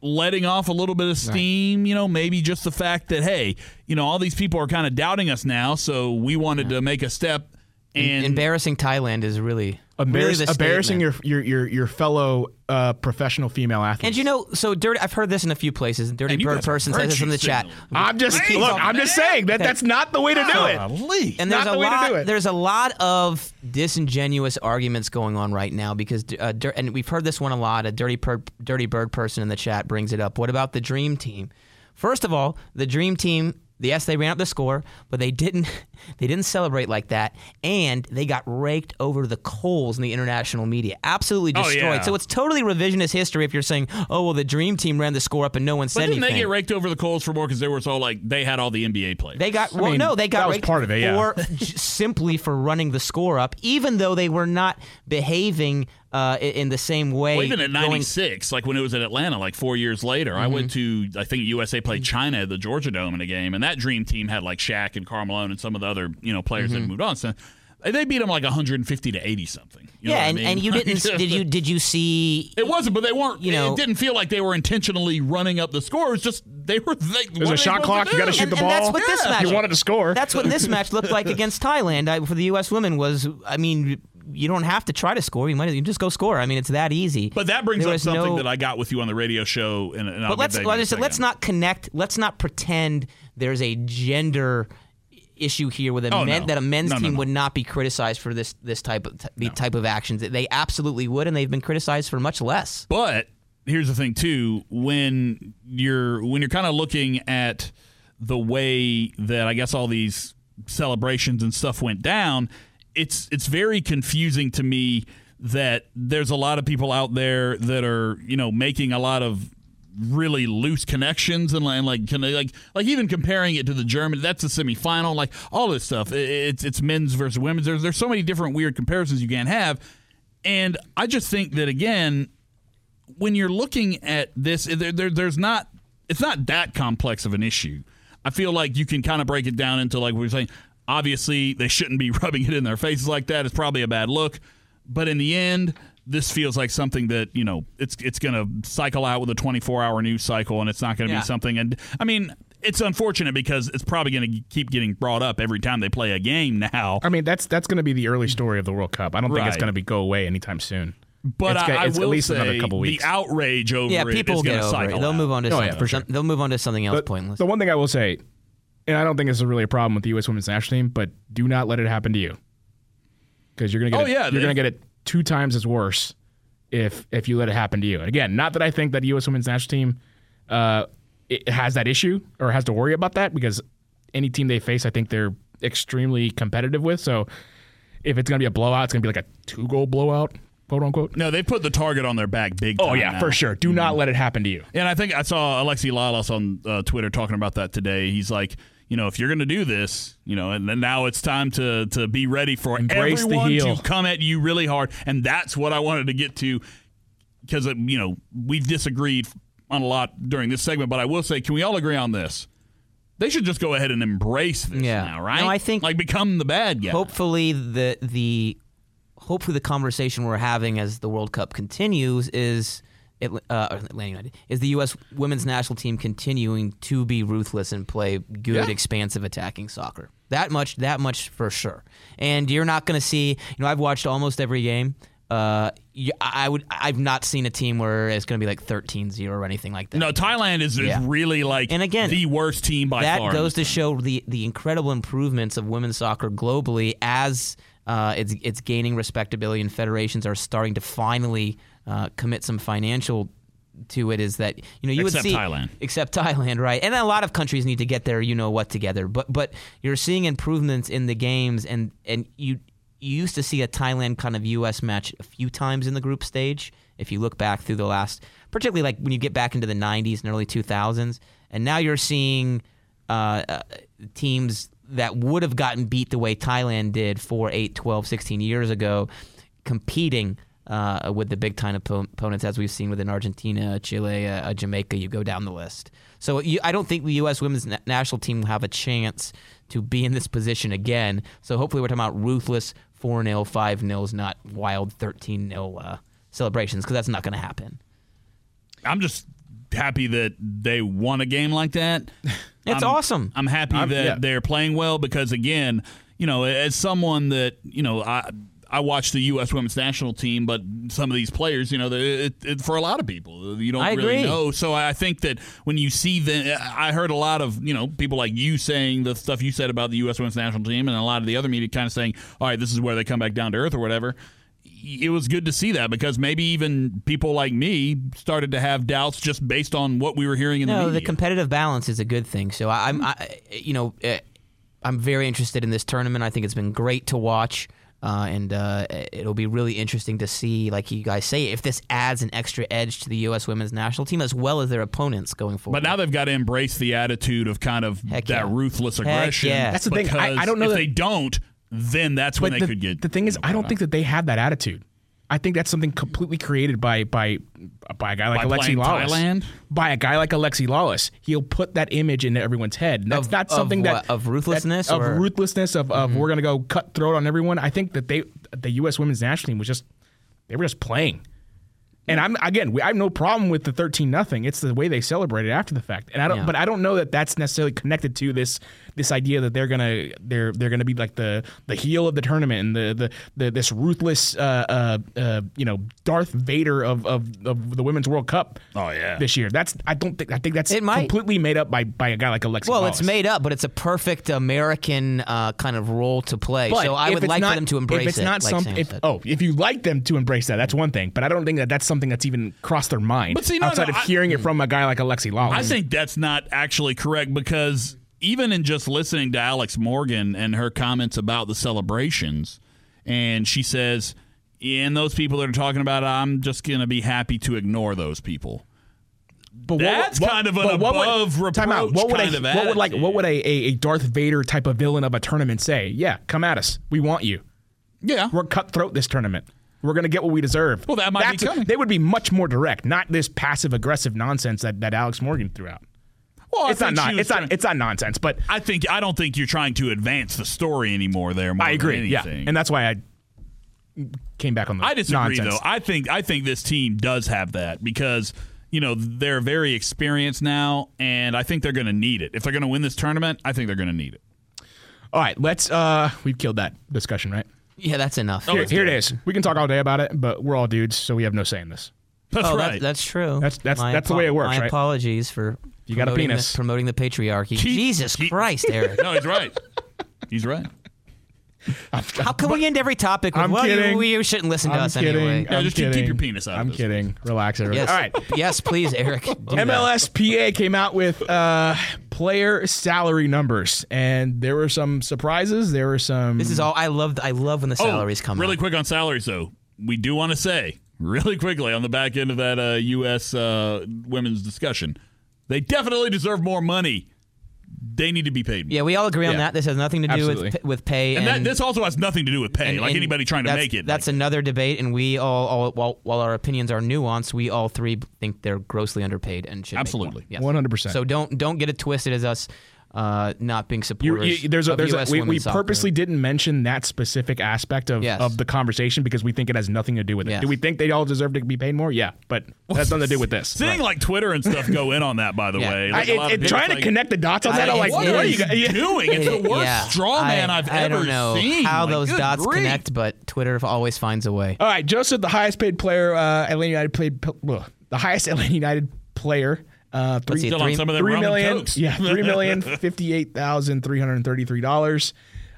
letting off a little bit of steam you know maybe just the fact that hey you know all these people are kind of doubting us now so we wanted to make a step And Embarrassing Thailand is really Embarrass, really the embarrassing your, your your your fellow uh, professional female athletes. And you know, so dirty. I've heard this in a few places. Dirty And you Bird person says this in the chat. I'm just Hey, look. I'm just saying that that's not the way to do it. Golly. And Not there's a the way lot. There's a lot of disingenuous arguments going on right now because, uh, dir- and we've heard this one a lot. A dirty, per- dirty bird person in the chat brings it up. What about the dream team? First of all, the dream team. Yes, they ran up the score, but they didn't. They didn't celebrate like that, and they got raked over the coals in the international media. Absolutely Oh, destroyed. yeah. So it's totally revisionist history if you're saying, "Oh, well, the dream team ran the score up and no one But said didn't anything." they get raked over the coals for more because they were so like they had all the NBA players? They got well, mean, no, they got that was raked part of it, yeah. for simply for running the score up, even though they were not behaving uh, in the same way. Well, even at going- '96, like when it was at Atlanta, like four years later, I went Mm-hmm. to I think USA played China at the Georgia Dome in a game, and that Dream Team had like Shaq and Karl Malone and some of the other you know players Mm-hmm. that moved on. So they beat them like 150 to 80 something. You know yeah, what I and, mean? and you didn't did you did you see? It wasn't, but they weren't. You know- it didn't feel like they were intentionally running up the score. It was just they were. They, There's a shot clock. You got to shoot And- the and ball. that's what this match- You wanted to score. That's what this match looked like against Thailand I, for the U.S. women. Was I mean, you don't have to try to score. You might you just go score. I mean, it's that easy. But that brings There up something no- that I got with you on the radio show, and, and But let's get like in a said, let's not connect. Let's not pretend there's a gender issue here with a Oh, men, no. that a men's No, team would not be criticized for this this type of t- type of actions. They absolutely would, and they've been criticized for much less. But here's the thing too: when you're when you're kind of looking at the way that I guess all these celebrations and stuff went down, it's it's very confusing to me that there's a lot of people out there that are you know making a lot of really loose connections and, like- like like like even comparing it to the German that's the semifinal like all this stuff It- it's it's men's versus women's there's there's so many different weird comparisons you can have and I just think that again when you're looking at this, there, there, there's not it's not that complex of an issue. I feel like you can kind of break it down into like we were saying. Obviously, they shouldn't be rubbing it in their faces like that. It's probably a bad look, but in the end, this feels like something that you know it's it's going to cycle out with a 24 hour news cycle, and it's not going to Yeah. be something. And I mean, it's unfortunate because it's probably going to keep getting brought up every time they play a game now. I mean, that's that's going to be the early story of the World Cup. I don't think it's going to be go away anytime soon. But It's I, gonna- I it's at will least say another couple weeks. the outrage over Yeah, it people is going to over it. cycle. They'll out. move on to Oh, yeah, something. for sure. They'll move on to something else But pointless. The one thing I will say, and I don't think this is really a problem with the U.S. Women's National Team, but do not let it happen to you, because you're gonna get Oh, it, yeah, you're gonna get it two times as worse if if you let it happen to you. And again, not that I think that the U.S. Women's National Team uh, it has that issue or has to worry about that, because any team they face, I think they're extremely competitive with. So if it's gonna be a blowout, it's gonna be like a two goal blowout, quote unquote. No, they put the target on their back big time. Oh yeah, now. for sure. Do not let it happen to you. And I think I saw Alexi Lalas on uh, Twitter talking about that today. He's like, you know, if you're going to do this, you know, and then now it's time to to be ready for Embrace the everyone to come at you really hard, and that's what I wanted to get to because uh, you know we've disagreed on a lot during this segment, but I will say, can we all agree on this? They should just go ahead and embrace this Yeah. now, right? No, I think- like become the bad guy. hopefully the the hopefully the conversation we're having as the World Cup continues is Atl- uh, Atlanta United is the U.S. women's national team continuing to be ruthless and play good, Yeah. expansive attacking soccer. That much, that much for sure. And you're not going to see. You know, I've watched almost every game. Uh, I would. I've not seen a team where it's going to be like 13-0 or anything like that. no, Thailand is, is really like And again, the worst team by that far. goes to show the the incredible improvements of women's soccer globally as uh, it's it's gaining respectability and federations are starting to finally uh, commit some financial to it. Is that you know you Except would see Thailand. except Thailand, right? And a lot of countries need to get their you know what together. But but you're seeing improvements in the games, and and you you used to see a Thailand kind of U.S. match a few times in the group stage. If you look back through the last, particularly like when you get back into the '90s and early 2000s, and now you're seeing uh, uh, teams that would have gotten beat the way Thailand did 4, 8, 12, 16 years ago, competing uh, with the big time oppo- opponents, as we've seen within Argentina, Chile, uh, Jamaica. You go down the list. So you, I don't think the U.S. women's na- national team will have a chance to be in this position again. So hopefully, we're talking about ruthless 4 0, 5 0s, not wild 13 0 uh, celebrations, because that's not going to happen. I'm just happy that they won a game like that. It's I'm- awesome. I'm happy I'm- that yeah. they're playing well because again, you know, as someone that you know, I I watch the U.S. Women's National Team, but some of these players, you know, it, it, for a lot of people, you don't I really agree. know. So I think that when you see the, I heard a lot of you know people like you saying the stuff you said about the U.S. Women's National Team, and a lot of the other media kind of saying, all right, this is where they come back down to earth or whatever. It was good to see that because maybe even people like me started to have doubts just based on what we were hearing in the No, media. the competitive balance is a good thing. So I, I'm, I, you know, uh, I'm very interested in this tournament. I think it's been great to watch. Uh, and uh, it'll be really interesting to see, like you guys say, if this adds an extra edge to the U.S. women's national team as well as their opponents going forward. But now they've got to embrace the attitude of kind of Heck that yeah. ruthless Heck aggression. yeah. That's the thing. I- because I don't know if that- they don't, then that's when they the, could get. the thing is, I don't think that they have that attitude. I think that's something completely created by by by a guy like By Alexi Lalas. Thailand? By a guy like Alexi Lalas, he'll put that image into everyone's head. And that's Of- not of something that? Of ruthlessness that- of or- Mm-hmm. ruthlessness of, of we're gonna go cut throat on everyone. I think that they the U.S. Women's National Team was just they were just playing. And I'm again, we, I have no problem with the thirteen nothing. It's the way they celebrated after the fact, and I don't. Yeah. But I don't know that that's necessarily connected to this this idea that they're gonna they're they're gonna be like the the heel of the tournament and the the, the this ruthless uh, uh, uh, you know Darth Vader of, of of the women's World Cup. Oh, yeah. this year. That's I don't think I think that's It might. completely made up by by a guy like Alexi. well, Lalas. it's made up, but it's a perfect American uh, kind of role to play. But so I would like not, for them to embrace if it's it. not like some, if, oh, if you like them to embrace that, that's one thing. But I don't think that that's something that's even crossed their mind But see, no, outside no, of I- hearing it from a guy like Alexi Lalas. I think that's not actually correct because even in just listening to Alex Morgan and her comments about the celebrations, and she says, and those people that are talking about it, I'm just going to be happy to ignore those people. But That's kind of an what would- above time out. What would kind a, of what would like what would a, a Darth Vader type of villain of a tournament say? Yeah, come at us. We want you. Yeah. We're cutthroat this tournament. We're gonna get what we deserve. Well, that might be coming. They would be much more direct, not this passive aggressive nonsense that, that Alex Morgan threw out. Well, it's not, non- it's not it's not nonsense, but I think I don't think you're trying to advance the story anymore. There, more I agree. Than Yeah, and that's why I came back on the I disagree nonsense. though. I think I think this team does have that because you know they're very experienced now, and I think they're going to need it if they're going to win this tournament. I think they're going to need it. All right, let's. uh We've killed that discussion, right? Yeah, that's enough. Here, it's here it good. is. We can talk all day about it, but we're all dudes, so we have no say in this. That's oh, right. that, that's true. That's- that's- My that's the way it works, My right? apologies for You got a penis. The, promoting the patriarchy. Keep- Jesus keep- Christ, Eric. no, he's right. He's right. How can we end every topic with, I'm well, kidding. You, you shouldn't listen to I'm us kidding. anyway? Yeah, I'm just keep- keep kidding. your penis out I'm this. kidding. Relax, everyone. Yes. All right. yes, please, Eric. MLSPA came out with uh, player salary numbers, and there were some surprises. There were some. This is all I love. I love when the salaries oh, come really out. quick on salaries though. We do want to say really quickly on the back end of that uh, U.S. Uh, women's discussion, they definitely deserve more money. They need to be paid. more. Yeah, we all agree on Yeah. that. This has nothing to do Absolutely. with with pay. and, And, that this also has nothing to do with pay. and- like and anybody trying to make it. That's like, another debate, and we all, all while, while our opinions are nuanced, we all three think they're grossly underpaid and should make more. Absolutely. Yes. 100%. So don't don't get it twisted as us uh, not being You, supporters. you, there's a, of there's a, we, we women's soccer. purposely didn't mention that specific aspect of, Yes. of the conversation because we think it has nothing to do with it. Yes. Do we think they all deserve to be paid more? Yeah, but that's nothing to do with this. Seeing like Twitter and stuff go in on that, by the Yeah. way. I, Like, a it, lot it, people, trying it's to connect the dots on I- that, I'm like, it what are you guys? doing? It's the worst yeah. straw man I, have I ever don't know seen. how Like, those dots grief. connect, but Twitter always finds a way. All right, Josef, the highest paid player, uh, Atlanta United played ugh, the highest Atlanta United player. Uh, three, see, Still on Three- some of the three rum and million, cokes. yeah, three million fifty-eight thousand three hundred thirty-three dollars,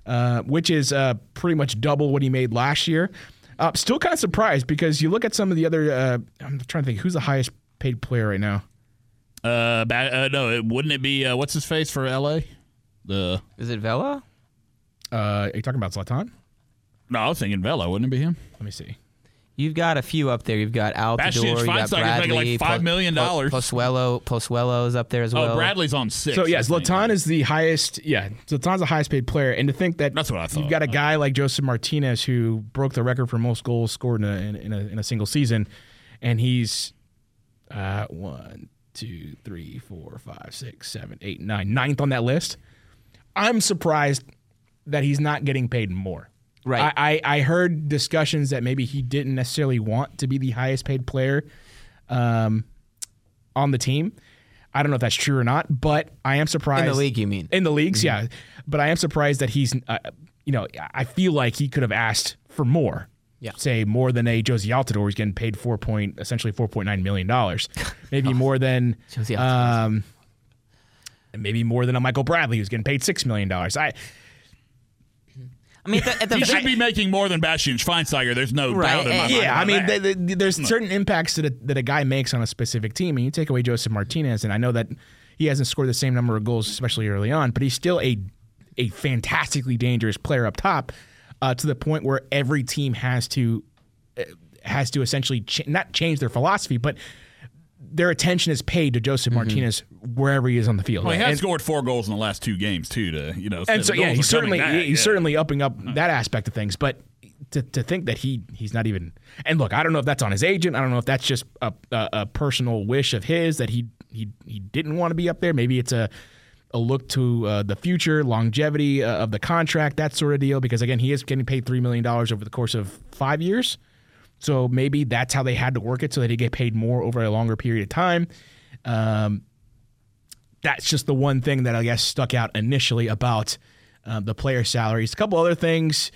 uh, which is uh, pretty much double what he made last year. Uh, still kind of surprised because you look at some of the other. Uh, I'm trying to think who's the highest paid player right now. Uh, ba- uh, no, it, wouldn't it be uh, what's his face for L.A. The Is it Vela? Uh, are you talking about Zlatan? no, I was thinking Vela. Wouldn't it be him? Let me see. You've got a few up there. You've got Altidore, Bastian you got Schweinsteiger's making Bradley, like $5 million. Posuelo, Posuelo's up there as well. Oh, Bradley's on six. So yes, Latan is the highest. Yeah, Zlatan's the highest paid player, and to think that That's what I thought. You've got a guy like Joseph Martinez who broke the record for most goals scored in a in, in a, in a single season, and he's uh, one, two, three, four, five, six, seven, eight, nine, ninth on that list. I'm surprised that he's not getting paid more. Right. I, I, I heard discussions that maybe he didn't necessarily want to be the highest paid player um, on the team. I don't know if that's true or not, but I am surprised In the league, you mean? in the leagues, yeah. But I am surprised that he's, uh, you know, I feel like he could have asked for more. Yeah. Say more than a Jozy Altidore who's getting paid four point essentially four point nine million dollars. Maybe more than Jozy um maybe more than a Michael Bradley who's getting paid six million dollars. I I mean, at the, at the He should be making more than Bastian Schweinsteiger. There's no Right, doubt in my and- mind. Yeah, I mean, that. th- th- there's certain impacts that a, that a guy makes on a specific team, and you take away Josef Martinez, and I know that he hasn't scored the same number of goals, especially early on, but he's still a a fantastically dangerous player up top, uh, to the point where every team has to uh, has to essentially ch- not change their philosophy, but their attention is paid to Josef Martinez wherever he is on the field. well, he has And- scored four goals in the last two games too. To you know, and so yeah, he's certainly back, he's yeah. certainly upping up that aspect of things. But to, to think that he he's not even and look, I don't know if that's on his agent. I don't know if that's just a, a, a personal wish of his that he he he didn't want to be up there. Maybe it's a a look to uh, the future, longevity uh, of the contract, that sort of deal. Because again, he is getting paid three million dollars over the course of five years. So maybe that's how they had to work it so that he get paid more over a longer period of time. Um, that's just the one thing that I guess stuck out initially about uh, the player salaries. A couple other things.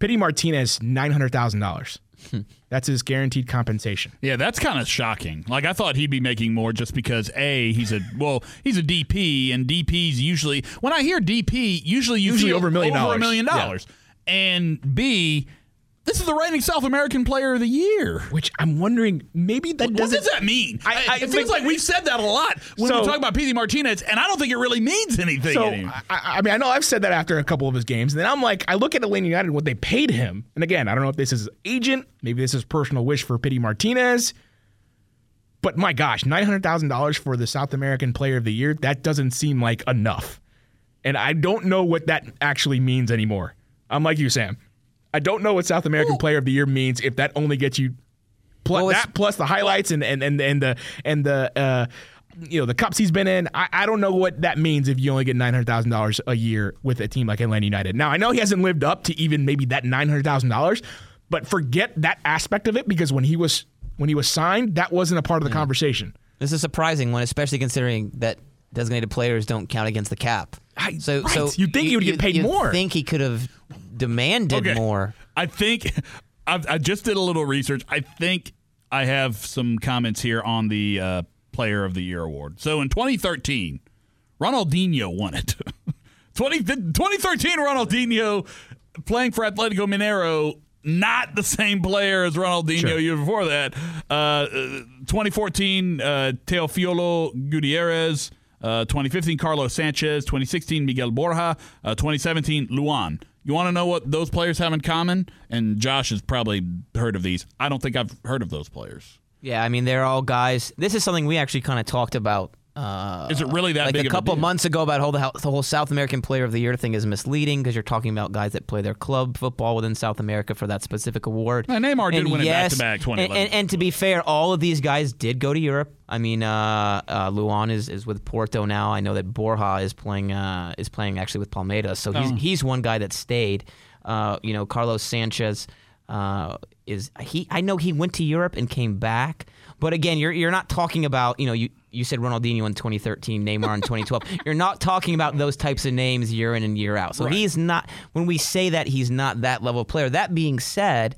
Pity Martinez, nine hundred thousand dollars. That's his guaranteed compensation. Yeah, that's kind of shocking. Like I thought he'd be making more just because a he's a well he's a DP and DPs usually when I hear DP usually you Usually over a million over dollars. a million Yeah. dollars and B this is the reigning South American Player of the Year. Which I'm wondering, maybe that What doesn't. What does that mean? I- I it seems like we've said that a lot when So- we talk about Pity Martinez, and I don't think it really means anything. So anymore. I, I mean, I know I've said that after a couple of his games, and then I'm like, I look at Atlanta United what they paid him, and again, I don't know if this is agent, maybe this is personal wish for Pity Martinez, but my gosh, nine hundred thousand dollars for the South American Player of the Year that doesn't seem like enough, and I don't know what that actually means anymore. I'm like you, Sam. I don't know what South American Player of the Year means if that only gets you plus Well, that plus the highlights and and and, and the and the uh, you know the cups he's been in. I, I don't know what that means if you only get nine hundred thousand dollars a year with a team like Atlanta United. Now I know he hasn't lived up to even maybe that nine hundred thousand dollars, but forget that aspect of it because when he was when he was signed, that wasn't a part of the conversation. This is a surprising one, especially considering that designated players don't count against the cap. I- so, right. so You'd think he would get paid you'd more. Think he could have demanded Okay. more. I think I've, I just did a little research. I think I have some comments here on the uh, Player of the Year award. So in 2013, Ronaldinho won it. 20, 2013, Ronaldinho playing for Atletico Mineiro. Not the same player as Ronaldinho year before that. Uh, Uh, 2014, uh, Teofilo Gutierrez. Uh, 2015, Carlos Sanchez. 2016, Miguel Borja. Uh, 2017, Luan. You want to know what those players have in common? And Josh has probably heard of these. I don't think I've heard of those players. Yeah, I mean they're all guys. This is something we actually kind of talked about. Uh, Is it really that like big a couple deal? months ago about how the, the whole South American Player of the Year thing is misleading because you're talking about guys that play their club football within South America for that specific award. Uh, Neymar did And win it back-to-back and, and, and to be fair, all of these guys did go to Europe. I mean, uh, uh, Luan is, is with Porto now. I know that Borja is playing uh, is playing actually with Palmeiras, so he's Oh. he's one guy that stayed. Uh, you know, Carlos Sanchez uh, is he? I know he went to Europe and came back, but again, you're you're not talking about you know you. You said Ronaldinho in 2013, Neymar in 2012. You're not talking about those types of names year in and year out. So he's not. When we say that, he's not that level of player. That being said,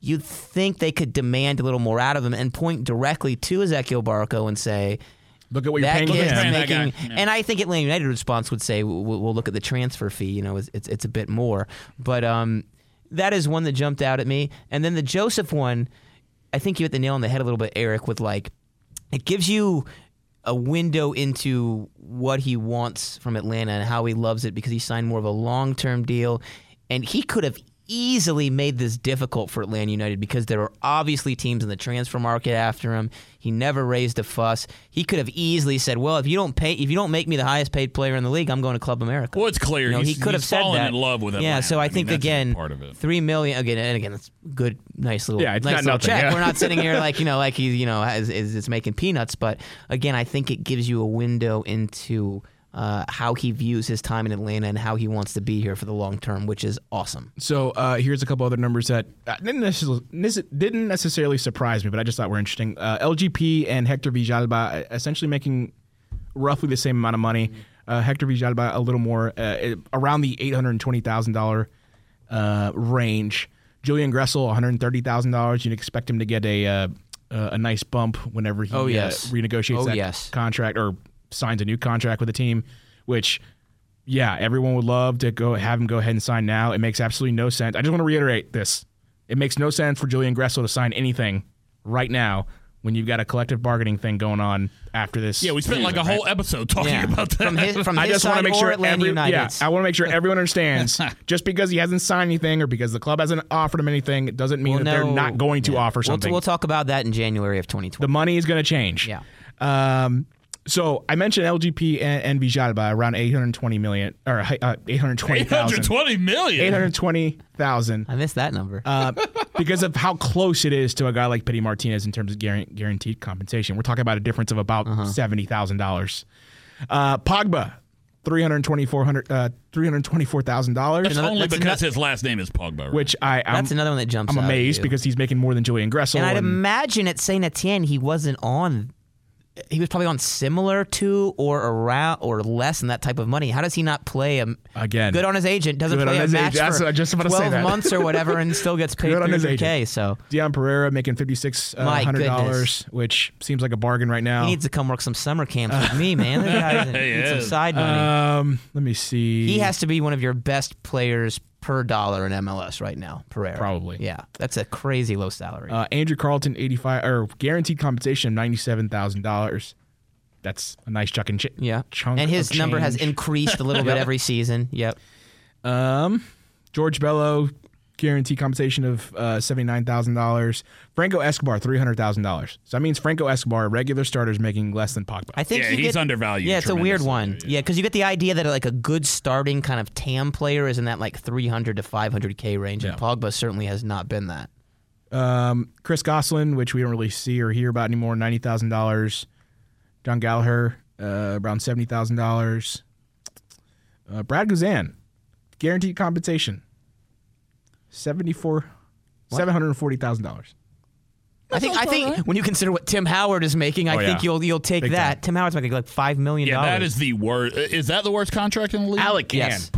you'd think they could demand a little more out of him and point directly to Ezequiel Barco and say, Look at what you're that paying kid's him. paying that making, guy. Yeah. and I think Atlanta United response would say, we'll, we'll look at the transfer fee. You know, it's it's, it's a bit more, but um, that is one that jumped out at me. And then the Josef one, I think you hit the nail on the head a little bit, Eric. With like, it gives you a window into what he wants from Atlanta and how he loves it because he signed more of a long term deal, and he could have easily made this difficult for Atlanta United because there were obviously teams in the transfer market after him. He never raised a fuss. He could have easily said, "Well, if you don't pay, if you don't make me the highest paid player in the league, I'm going to Club America." Well, it's clear You know, he's, he could have said fallen that. in love with him. Yeah, so I, mean, think again, part of it. three million again, and again, it's good, nice little, Yeah, it's nice not little nothing, check. yeah. We're not sitting here like you know, like he's you know, is, is it's making peanuts. But again, I think it gives you a window into uh, how he views his time in Atlanta and how he wants to be here for the long term, which is awesome. So uh, here's a couple other numbers that uh, didn't necessarily, didn't necessarily surprise me, but I just thought were interesting. Uh, LGP and Hector Villalba uh, essentially making roughly the same amount of money. Uh, Hector Villalba a little more, uh, around the eight hundred twenty thousand dollar uh, range. Julian Gressel, one hundred thirty thousand dollars. You'd expect him to get a uh, a nice bump whenever he Oh, yes. renegotiates Oh, that yes. contract or signs a new contract with the team. Which, yeah, everyone would love to go have him go ahead and sign now. It makes absolutely no sense. I just want to reiterate this: it makes no sense for Julian Gressel to sign anything right now when you've got a collective bargaining thing going on after this. Yeah, we spent like a whole episode talking Yeah. about that. From his, from I just want to make or sure Atlanta every, yeah, United's. I want to make sure everyone understands. just because he hasn't signed anything or because the club hasn't offered him anything, it doesn't mean Well, that they're not going to yeah. offer We'll- something. We'll, talk about that in January of 2020. the money is going to change. Yeah. Um. So I mentioned LGP and, and Villalba around 820 million or uh, 820,000. 820 million. 820,000 I missed that number. uh, because of how close it is to a guy like Pity Martinez in terms of guaran- guaranteed compensation. We're talking about a difference of about Uh-huh. seventy thousand dollars. Uh, Pogba, three hundred twenty four hundred uh, three hundred twenty four thousand dollars, That's only that's because ano- his last name is Pogba. right? which I I'm, That's another one that jumps I'm out at amazed you. because he's making more than Julian Gressel. and I'd and- imagine at Saint Etienne he wasn't on. He was probably on similar to or around or less than that type of money. How does he not play a Again. Good on his agent. Doesn't Good play on a match agent. For just about to say twelve that. months or whatever, and still gets paid Good on his 300k. agent. So Dion Pereira making fifty six My hundred dollars, which seems like a bargain right now. he needs to come work some summer camps with me, man. This guy He needs some is. side money. um, let me see. he has to be one of your best players per dollar in MLS right now. Pereira, Probably. Yeah, that's a crazy low salary. Uh, Andrew Carleton, eighty five or guaranteed compensation of ninety seven thousand dollars. That's a nice chunk and ch- yeah, chunk. and his number has increased a little bit every season. Yep. Um, George Bello, guaranteed compensation of uh, seventy nine thousand dollars. Franco Escobar, three hundred thousand dollars. So that means Franco Escobar, a regular starter, is making less than Pogba. I think Yeah, he's get- undervalued Yeah, it's a weird one. Yeah, because you get the idea that like a good starting kind of TAM player is in that like 300 to 500k range, and Pogba certainly has not been that. Um, Chris Goslin, which we don't really see or hear about anymore, ninety thousand dollars. John Gallagher, uh, around seventy thousand dollars. Uh, Brad Guzan, guaranteed compensation, seventy four, seven hundred forty thousand dollars. I think I think when you consider what Tim Howard is making, I Oh, think yeah. you'll you'll take Big that. time. Tim Howard's making like five million yeah, that is the worst. Is that the worst contract in the league? Alec Kann. Yes.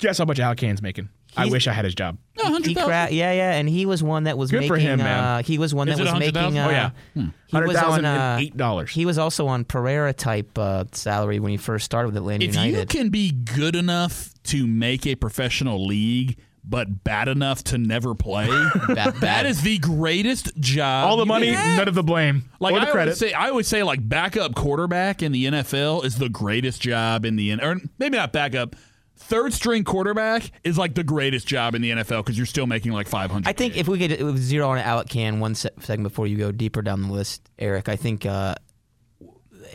Guess how much Alec Kann's making? I wish I had his job. No, He cra- yeah, yeah, and he was one that was Good making. for him, uh, man. he was one Is that it was making. 100,000? Uh, Oh, yeah. he was Hundred thousand on. Uh, eight dollars. he was also on Pereira type uh, salary when he first started with Atlanta If you can be good enough to make a professional league, but bad enough to never play, Bad- that bad. is the greatest job. All the money, have. none of the blame, Like or I credit. always say, I always say like backup quarterback in the NFL is the greatest job in the N. Or maybe not backup. Third string quarterback is like the greatest job in the NFL because you're still making like 500. I think if we could uh, zero on Alec Kann one se- second before you go deeper down the list, Eric, I think uh,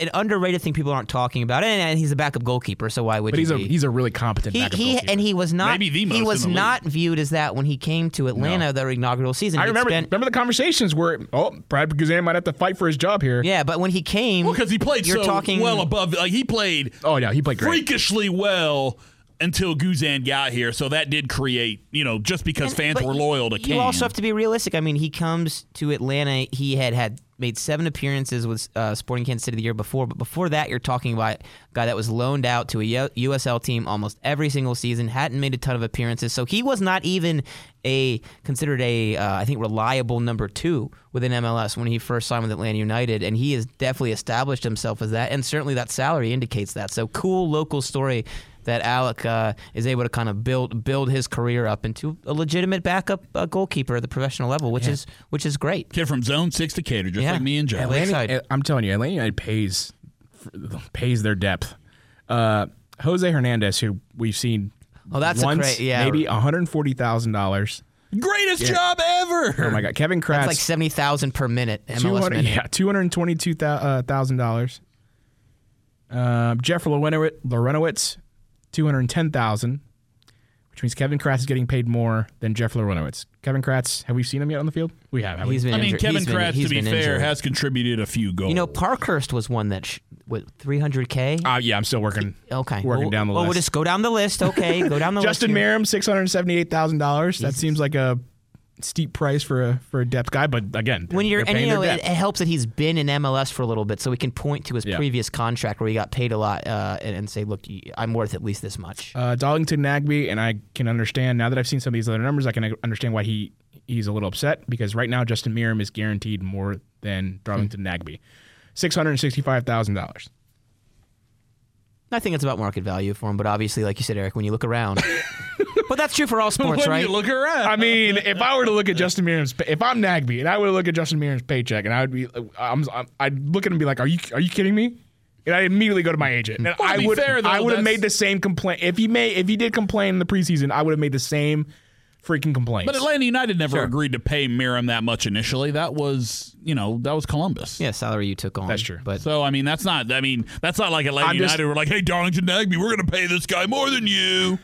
an underrated thing people aren't talking about, and, and he's a backup goalkeeper, so why would but you he's a be? he's a really competent he, backup he goalkeeper. and he was not Maybe the most he was the not viewed as that when he came to Atlanta their inaugural season. I He remember spent- remember the conversations where oh Brad Guzan might have to fight for his job here. yeah, but when he came, well because he played You're so talking well above. Like he played Oh yeah, he played great. freakishly well until Guzan got here. So that did create, you know, just because And- fans were loyal to You Kane. also have to be realistic. I mean, he comes to Atlanta. He had had made seven appearances with uh, Sporting Kansas City the year before, but before that, you're talking about a guy that was loaned out to a USL team almost every single season. Hadn't made a ton of appearances, so he was not even a considered a uh, I think reliable number two within MLS when he first signed with Atlanta United, and he has definitely established himself as that, and certainly that salary indicates that. So cool local story that Alec uh, is able to kind of build build his career up into a legitimate backup uh, goalkeeper at the professional level, which is which is great. Kid from Zone Six to Cater, just Yeah. like me and Joe. Yeah, Atlanta, I'm telling you, Atlanta United pays pays their depth. Uh, Jose Hernandez, who we've seen Oh, that's a once, great- yeah. maybe one hundred forty thousand dollars. Greatest job ever. Oh my God, Kevin Kratz, That's like seventy thousand per minute MLS 200 minute. yeah, two hundred twenty-two thousand dollars. Uh, Jeff Larentowicz, Larentowicz two hundred ten thousand, which means Kevin Kratz is getting paid more than Jeff Larentowicz. Kevin Kratz, have we seen him yet on the field? We have. Have He's we? been I mean, injured. Kevin He's been- Kratz, to be fair, injured. has contributed a few goals. You know, Parkhurst was one that sh- what three hundred k. Uh, yeah, I'm still working. Okay, working well, down the well, list. we'll just go down the list. Okay, go down the Justin list. here. Meram, six hundred seventy-eight thousand dollars. That seems like a steep price for a for a depth guy, but again, when you're and you know it, it helps that he's been in MLS for a little bit, so we can point to his Yeah. previous contract where he got paid a lot uh, and, and say, "Look, I'm worth at least this much." uh, Darlington Nagbe, and I can understand now that I've seen some of these other numbers, I can understand why he he's a little upset because right now Justin Meram is guaranteed more than Darlington Hmm. Nagbe, six hundred sixty five thousand dollars. I think it's about market value for him, but obviously, like you said, Eric, when you look around, but that's true for all sports, when right? you look around, I mean, if I were to look at Justin Meram's, if I'm Nagbe and I were to look at Justin Meram's paycheck, and I would be, I'm, I'm, I'd look at him and be like, "Are you, are you kidding me?" And I immediately go to my agent, and Well, I be would, fair, though, I would have made the same complaint if he made, if he did complain in the preseason, I would have made the same freaking complaints. but Atlanta United never Sure. agreed to pay Meram that much initially. That was, you know, that was Columbus. yeah, salary you took on. That's true. But So I mean, that's not. I mean, that's not like Atlanta I'm just- United were like, "Hey, Darlington Nagbe, we're going to pay this guy more than you."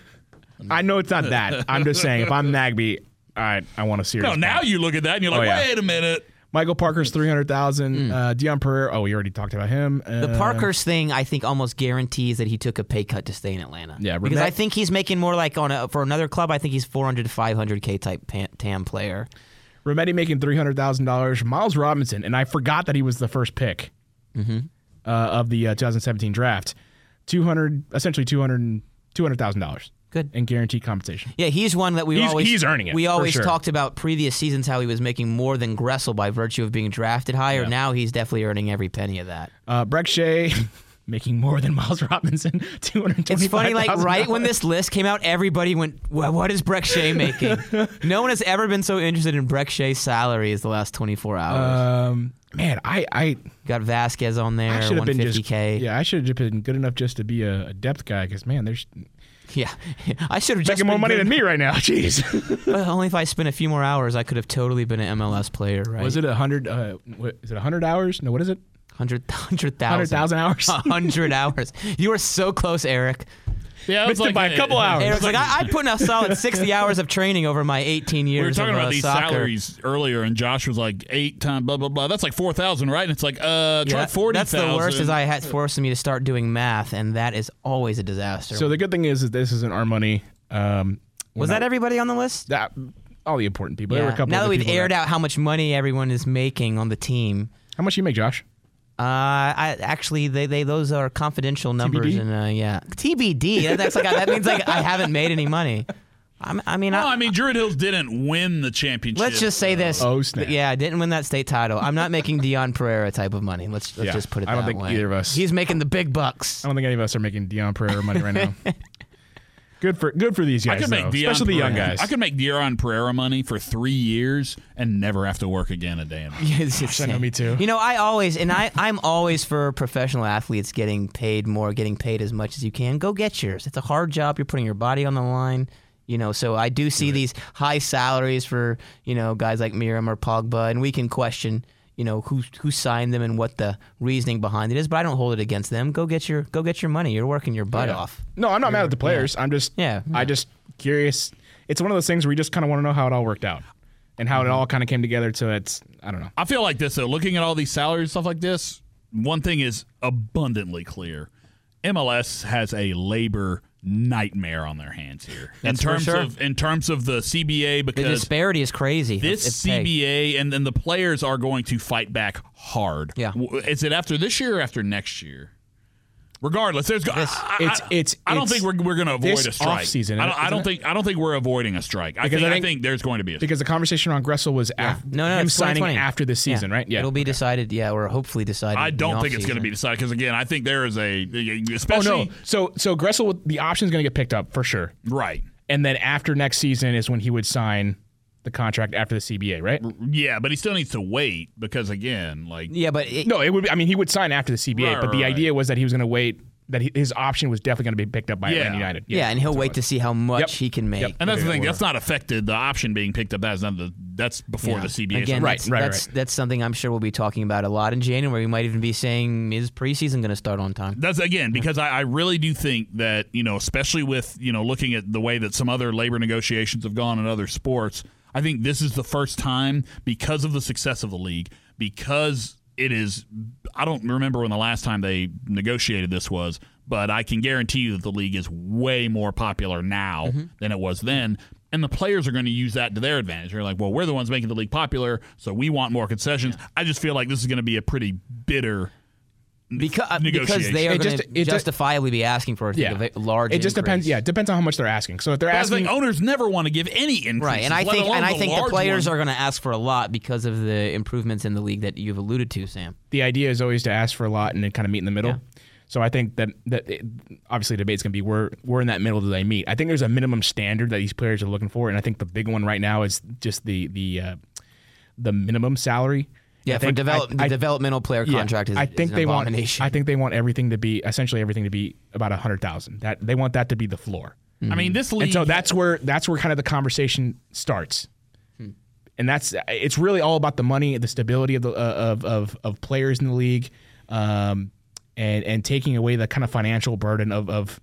I know it's not that. I'm just saying, if I'm Nagbe, all right, I want to see. No, now plan. you look at that and you're like, Oh, yeah. "Wait a minute." Michael Parker's three hundred thousand. Uh, Dion Pereira. Oh, we already talked about him. Uh, the Parker's thing, I think, almost guarantees that he took a pay cut to stay in Atlanta. Yeah, because I think he's making more like on a for another club. I think he's 400 to 500 k type pan, TAM player. Remedi making three hundred thousand dollars. Miles Robinson, and I forgot that he was the first pick Mm-hmm. uh, of the uh, 2017 draft. Two hundred, essentially two hundred, two hundred thousand dollars. Good. And guaranteed compensation. Yeah, he's one that we He's- always he's earning it, We always sure. talked about previous seasons how he was making more than Gressel by virtue of being drafted higher. Yeah. Now he's definitely earning every penny of that. Uh, Brek Shea making more than Miles Robinson. Two hundred twenty. It's funny, like right when this list came out, everybody went, well, "What is Brek Shea making?" no one has ever been so interested in Brek Shea's salary as the last 24 hours. Um, man, I I, Got Vazquez on there, I should have been just 150k. yeah, I should have been good enough just to be a, a depth guy because man, there's Yeah, I should have just making more money good- than me right now. Jeez, Well, only if I spent a few more hours, I could have totally been an MLS player, right? was it a hundred? Uh, what, is it a hundred hours? No, what is it? hundred hundred thousand? Hundred thousand hours. A hundred hours. You were so close, Eric. Yeah, Missed it by a couple hours. Eric's like, I, I put in a solid sixty hours of training over my eighteen years. We were talking of, about uh, these soccer. salaries earlier, and Josh was like eight times blah blah blah. That's like four thousand, right? And it's like, uh, try Yeah, forty that's thousand. the worst. Is I had forcing me to start doing math, and that is always a disaster. So the good thing is that this isn't our money. Um, was we're that everybody on the list? that all the important people? There were a couple. Now that we've people aired out how much money everyone is making on the team, how much you make, Josh? Uh, I actually they, they those are confidential numbers TBD? and uh, yeah TBD. That- That's like that means like I haven't made any money. I'm, I mean, Well, I, I mean, Druid Hills didn't win the championship. let's just say this. Oh, snap. Yeah, I didn't win that state title. I'm not making Dion Pereira type of money. Let's let's Yeah, just put it. I don't that think way. either of us- He's making the big bucks. I don't think any of us are making Dion Pereira money right now. good for good for these I guys, could make though, Dion especially the young guys. I could make Dion Pereira money for three years and never have to work again a day in my life. It's I know, me too. You know, I always and I I'm always for professional athletes getting paid more, getting paid as much as you can. Go get yours. It's a hard job. You're putting your body on the line. You know, so I do see these high salaries for you know guys like Meram or Pogba, and we can question you know who who signed them and what the reasoning behind it is. But I don't hold it against them. Go get your go get your money. You're working your butt Yeah. off. No, I'm not mad at the players. I'm just Yeah, I just curious. It's one of those things where you just kind of want to know how it all worked out and how it Mm-hmm. all kind of came together. So it's I don't know. I feel like this though. Looking at all these salaries and stuff like this, one thing is abundantly clear: MLS has a labor nightmare on their hands here in terms sure. of in terms of the CBA because The disparity is crazy. this It's. CBA and then the players are going to fight back hard. Yeah. Is it after this year or after next year? Regardless, there's. I, I, It's- I- it's- I don't it's think we're, we're going to avoid this a strike. offseason, I don't, I don't think. I don't think we're avoiding a strike. I Because think, I I think- think there's going to be a. Because the conversation on Gressel was af- No, no, him signing after the season, right? Yeah. It'll be decided, yeah, or hopefully decided. I don't think it's going to be decided because again, I think there is a Oh especially no. So so Gressel, the option is going to get picked up for sure. right. And then after next season is when he would sign the contract after the CBA, right? Yeah, but he still needs to wait because again, like Yeah, but it, No, it would. Be, I mean, he would sign after the CBA, Right, but the right, idea was that he was going to wait. That he, his option was definitely going to be picked up by Yeah. Atlanta United. yeah, and he'll that's wait to see how much Yep. he can make. Yep. and that's the thing. That's not affected. The option being picked up. That has nothing. to- That's before Yeah. the CBA. Again, Right, that's, right, that's, right. that's something I'm sure we'll be talking about a lot in January. We might even be saying, is preseason going to start on time? That's again because I, I really do think that you know, especially with you know looking at the way that some other labor negotiations have gone in other sports, I think this is the first time because of the success of the league, because it is. I don't remember when the last time they negotiated this was, but I can guarantee you that the league is way more popular now Mm-hmm. than it was then. And the players are going to use that to their advantage. They're like, well, we're the ones making the league popular, so we want more concessions. I just feel like this is going to be a pretty bitter because because they are It going just- to it justifiably be asking for a Yeah, a large. It just depends. Yeah, it depends on how much they're asking. So if they're But I was asking, like, owners never want to give any increase. Right, and I think and I think the players are going to ask for a lot because of the improvements in the league that you've alluded to, Sam. the idea is always to ask for a lot and then kind of meet in the middle. Yeah. So I think that that it, obviously the debate's going to be where where in that middle do they meet. I think there's a minimum standard that these players are looking for, and I think the big one right now is just the the uh, the minimum salary. Yeah, I for think- develop, I- the I- developmental player yeah, contract is, I think is an they want. abomination. I think they want everything to be essentially everything to be about a hundred thousand. That they want that to be the floor. I mean, this league. And so that's where that's where kind of the conversation starts. And that's it's really all about the money, the stability of the uh, of, of of players in the league, um, and and taking away the kind of financial burden of of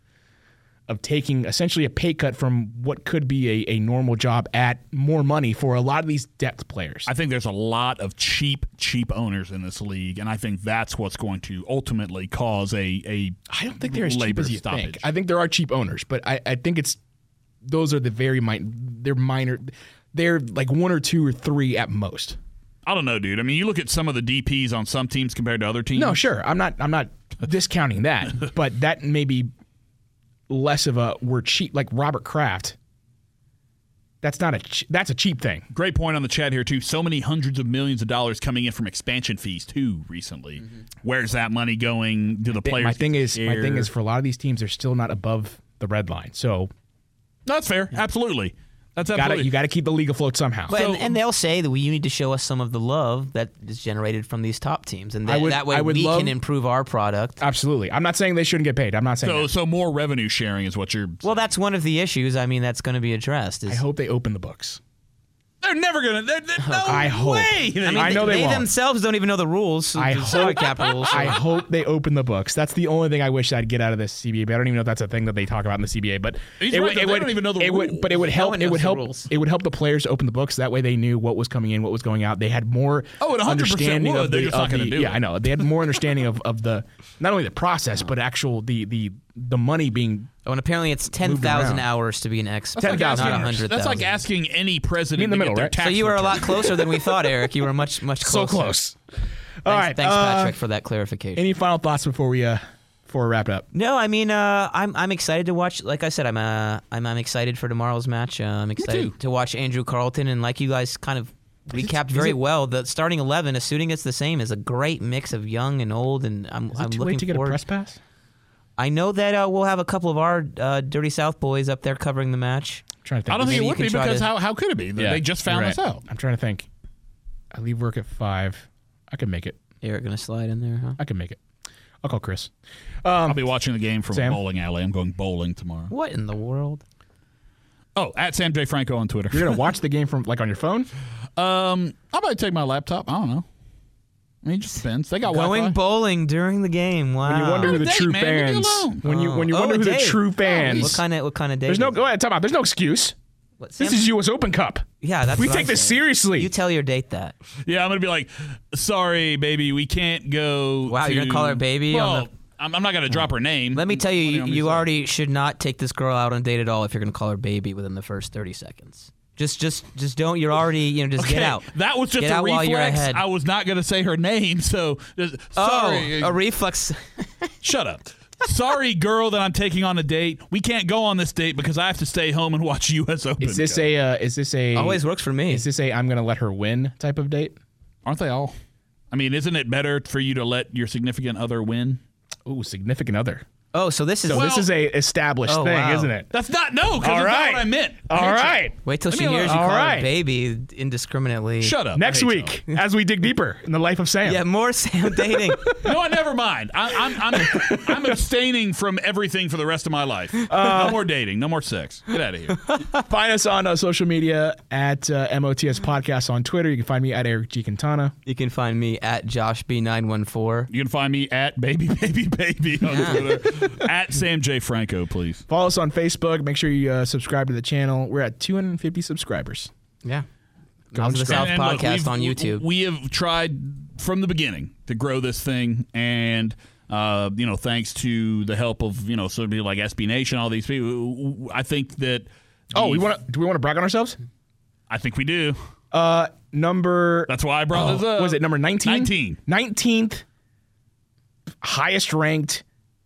of taking essentially a pay cut from what could be a, a normal job at more money for a lot of these depth players. I think there's a lot of cheap, cheap owners in this league, and I think that's what's going to ultimately cause a a. I don't think they're as cheap as you stoppage. think. I think there are cheap owners, but I, I think it's those are the very min- they're minor. They're like one or two or three at most. I don't know, dude. I mean, you look at some of the DPS on some teams compared to other teams. No, sure. I'm not. I'm not discounting that, but that may be less of a we're cheap. Like Robert Kraft. That's not a. That's a cheap thing. Great point on the chat here too. So many hundreds of millions of dollars coming in from expansion fees too recently. Mm-hmm. Where's that money going? Do the players? my thing get is, my thing is, for a lot of these teams, they're still not above the red line. So that's fair. Absolutely, that's got absolutely. you got to keep the league afloat somehow. But, and, and they'll say that we, you need to show us some of the love that is generated from these top teams, and I that, would- that way we love- can improve our product. Absolutely. I'm not saying they shouldn't get paid. I'm not saying. so that. so more revenue sharing is what you're. Well, that's one of the issues. I mean, that's going to be addressed. Is, I hope they open the books. They're never gonna. They're, they're, no I hope. way. I mean, I know they they won't. themselves don't even know the rules. I hope- cap rules. I hope they open the books. That's the only thing I wish I'd get out of this CBA. But I don't even know if that's a thing that they talk about in the CBA. But He's it right, would, it They would, don't even know the it would, but it would help. one It would help. rules. It would help the players open the books. That way, they knew what was coming in, what was going out. They had more Oh, it 100% understanding would. of They're the. just not of gonna the- do yeah, it. I know. They had more understanding of, of the not only the process, but actual the the the money being. oh, and apparently it's ten thousand hours to be an expert. That's like not asking- hundred That's like asking any president in the to middle, get their right? tax So you were a lot closer than we thought, Eric. You were much much So closer. close. Thanks, All right, thanks uh, Patrick, for that clarification. Any final thoughts before we uh before we wrap it up? No, I mean, uh, I'm I'm excited to watch. Like I said, I'm uh, I'm I'm excited for tomorrow's match. Uh, I'm excited to watch Andrew Carleton, and like you guys kind of recapped very it- well, the starting eleven, assuming it's the same, is a great mix of young and old, and I'm Is I'm too looking late to get a forward. press pass? I know that uh, we'll have a couple of our uh, Dirty South boys up there covering the match. I'm trying to think. I don't think it you would can be try because to- how, how could it be? Yeah, they just found you're us right. out. I'm trying to think. I leave work at five. I can make it. Eric gonna slide in there, huh? I can make it. I'll call Chris. I'll be watching the game from Sam? a bowling alley. I'm going bowling tomorrow. What in the world? Oh, at Sam J Franco on Twitter. You're gonna watch the game from like on your phone. Um, I might take my laptop. I don't know. I mean, just depends. They got Going Wi-Fi. bowling during the game. Wow. When you wonder who the date, true man. Fans. alone. When you when you Oh, wonder a who the date. true fans. What kind of what kind of day? There's no go ahead. Time out. There's no excuse. What, This Sam? is U.S. Open Cup. Yeah, that's we what take I'm this saying. seriously. You tell your date that. Yeah, I'm gonna be like, sorry, baby, we can't go. Wow, you're gonna call her baby on Well, the- I'm, I'm not gonna drop her name. Let me tell you, you, want me to you already should not take this girl out on a date at all if you're going to call her baby within the first 30 seconds. Just, just, just don't. You're already, you know, just Okay, get out. That was just Get a out while reflex. you're ahead. I was not gonna say her name, so just, sorry. Oh, a reflex. Shut up. Sorry, girl, that I'm taking on a date. We can't go on this date because I have to stay home and watch U.S. Open. Is this go. a uh, is this a Always works for me. is this a I'm gonna let her win type of date? Aren't they all? I mean, isn't it better for you to let your significant other win? Ooh, significant other. Oh, so this is. So this is a established Oh, thing, wow. isn't it? That's not no. Because All that's right. not what I meant. All Rachel, right. Wait till Let she hears you call All her baby indiscriminately. Shut up. Next I hate week, as we dig deeper in the life of Sam. Yeah, more Sam dating. y'all. No, never mind. I, I'm I'm I'm abstaining from everything for the rest of my life. Uh, no more dating. No more sex. Get out of here. Find us on uh, social media at uh, MOTS Podcast on Twitter. You can find me at Eric G. Quintana. you can find me at Josh B nine one four. You can find me at baby baby baby on Twitter. at Sam J Franco, please. Follow us on Facebook. Make sure you uh, subscribe to the channel. We're at 250 subscribers. Yeah. Mouths of the South And- and look, podcast we've- on YouTube. We have tried from the beginning to grow this thing, and uh, you know, thanks to the help of you know, sort of people like SB Nation, all these people. I think that Oh, we want to? Do we want to brag on ourselves? I think we do. Uh, number. That's why I brought this up. Was it number 19? 19. 19th highest ranked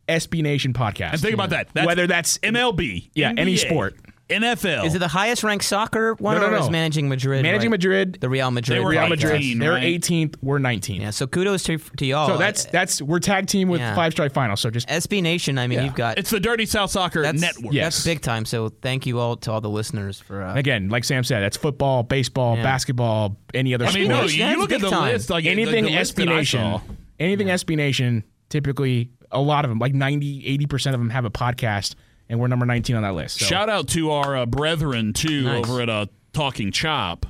SB Nation podcast. And think about that. That's Whether that's MLB, Yeah, any sport. NFL. Is it the highest ranked soccer one, No, no, or is no. managing Madrid? Managing right? Madrid, the Real Madrid. They were Real. Madrid, 18, they're right? 18th, we're 19th. Yeah, so kudos to, to y'all. So that's that's we're tag team with Yeah. five strike final. So just SB Nation. I mean, Yeah. you've got It's the Dirty South Soccer that's, Network. Yes. That's big time. So thank you all to all the listeners for. Uh, again, like Sam said, that's football, baseball, Yeah. basketball, any other I mean, sport. no, you, you look at the time. list. Like, anything the list SB Nation, saw. anything SB Nation, typically a lot of them, like 90, 80% of them have a podcast, and we're number 19 on that list. So, Shout out to our uh, brethren too Nice. over at uh, Talking Chop.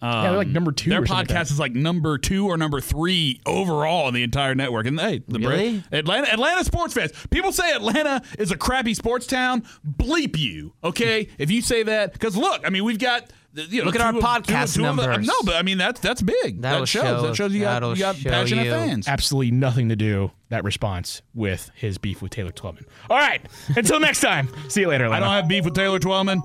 Um, they're like number two Their or podcast like that. is like number two or number three overall in the entire network. And hey, the Bre- Really? Atlanta, Atlanta sports fans. People say Atlanta is a crappy sports town. Bleep you, okay? if you say that, because look, I mean, we've got. You know, Look at our of- podcast two of the- numbers. no, but I mean that's that's big. That'll that shows. show- that shows you got, you got passionate you. fans. absolutely nothing to do that response with his beef with Taylor Twellman. All right, until next time. See you later. I don't have beef with Taylor Twellman.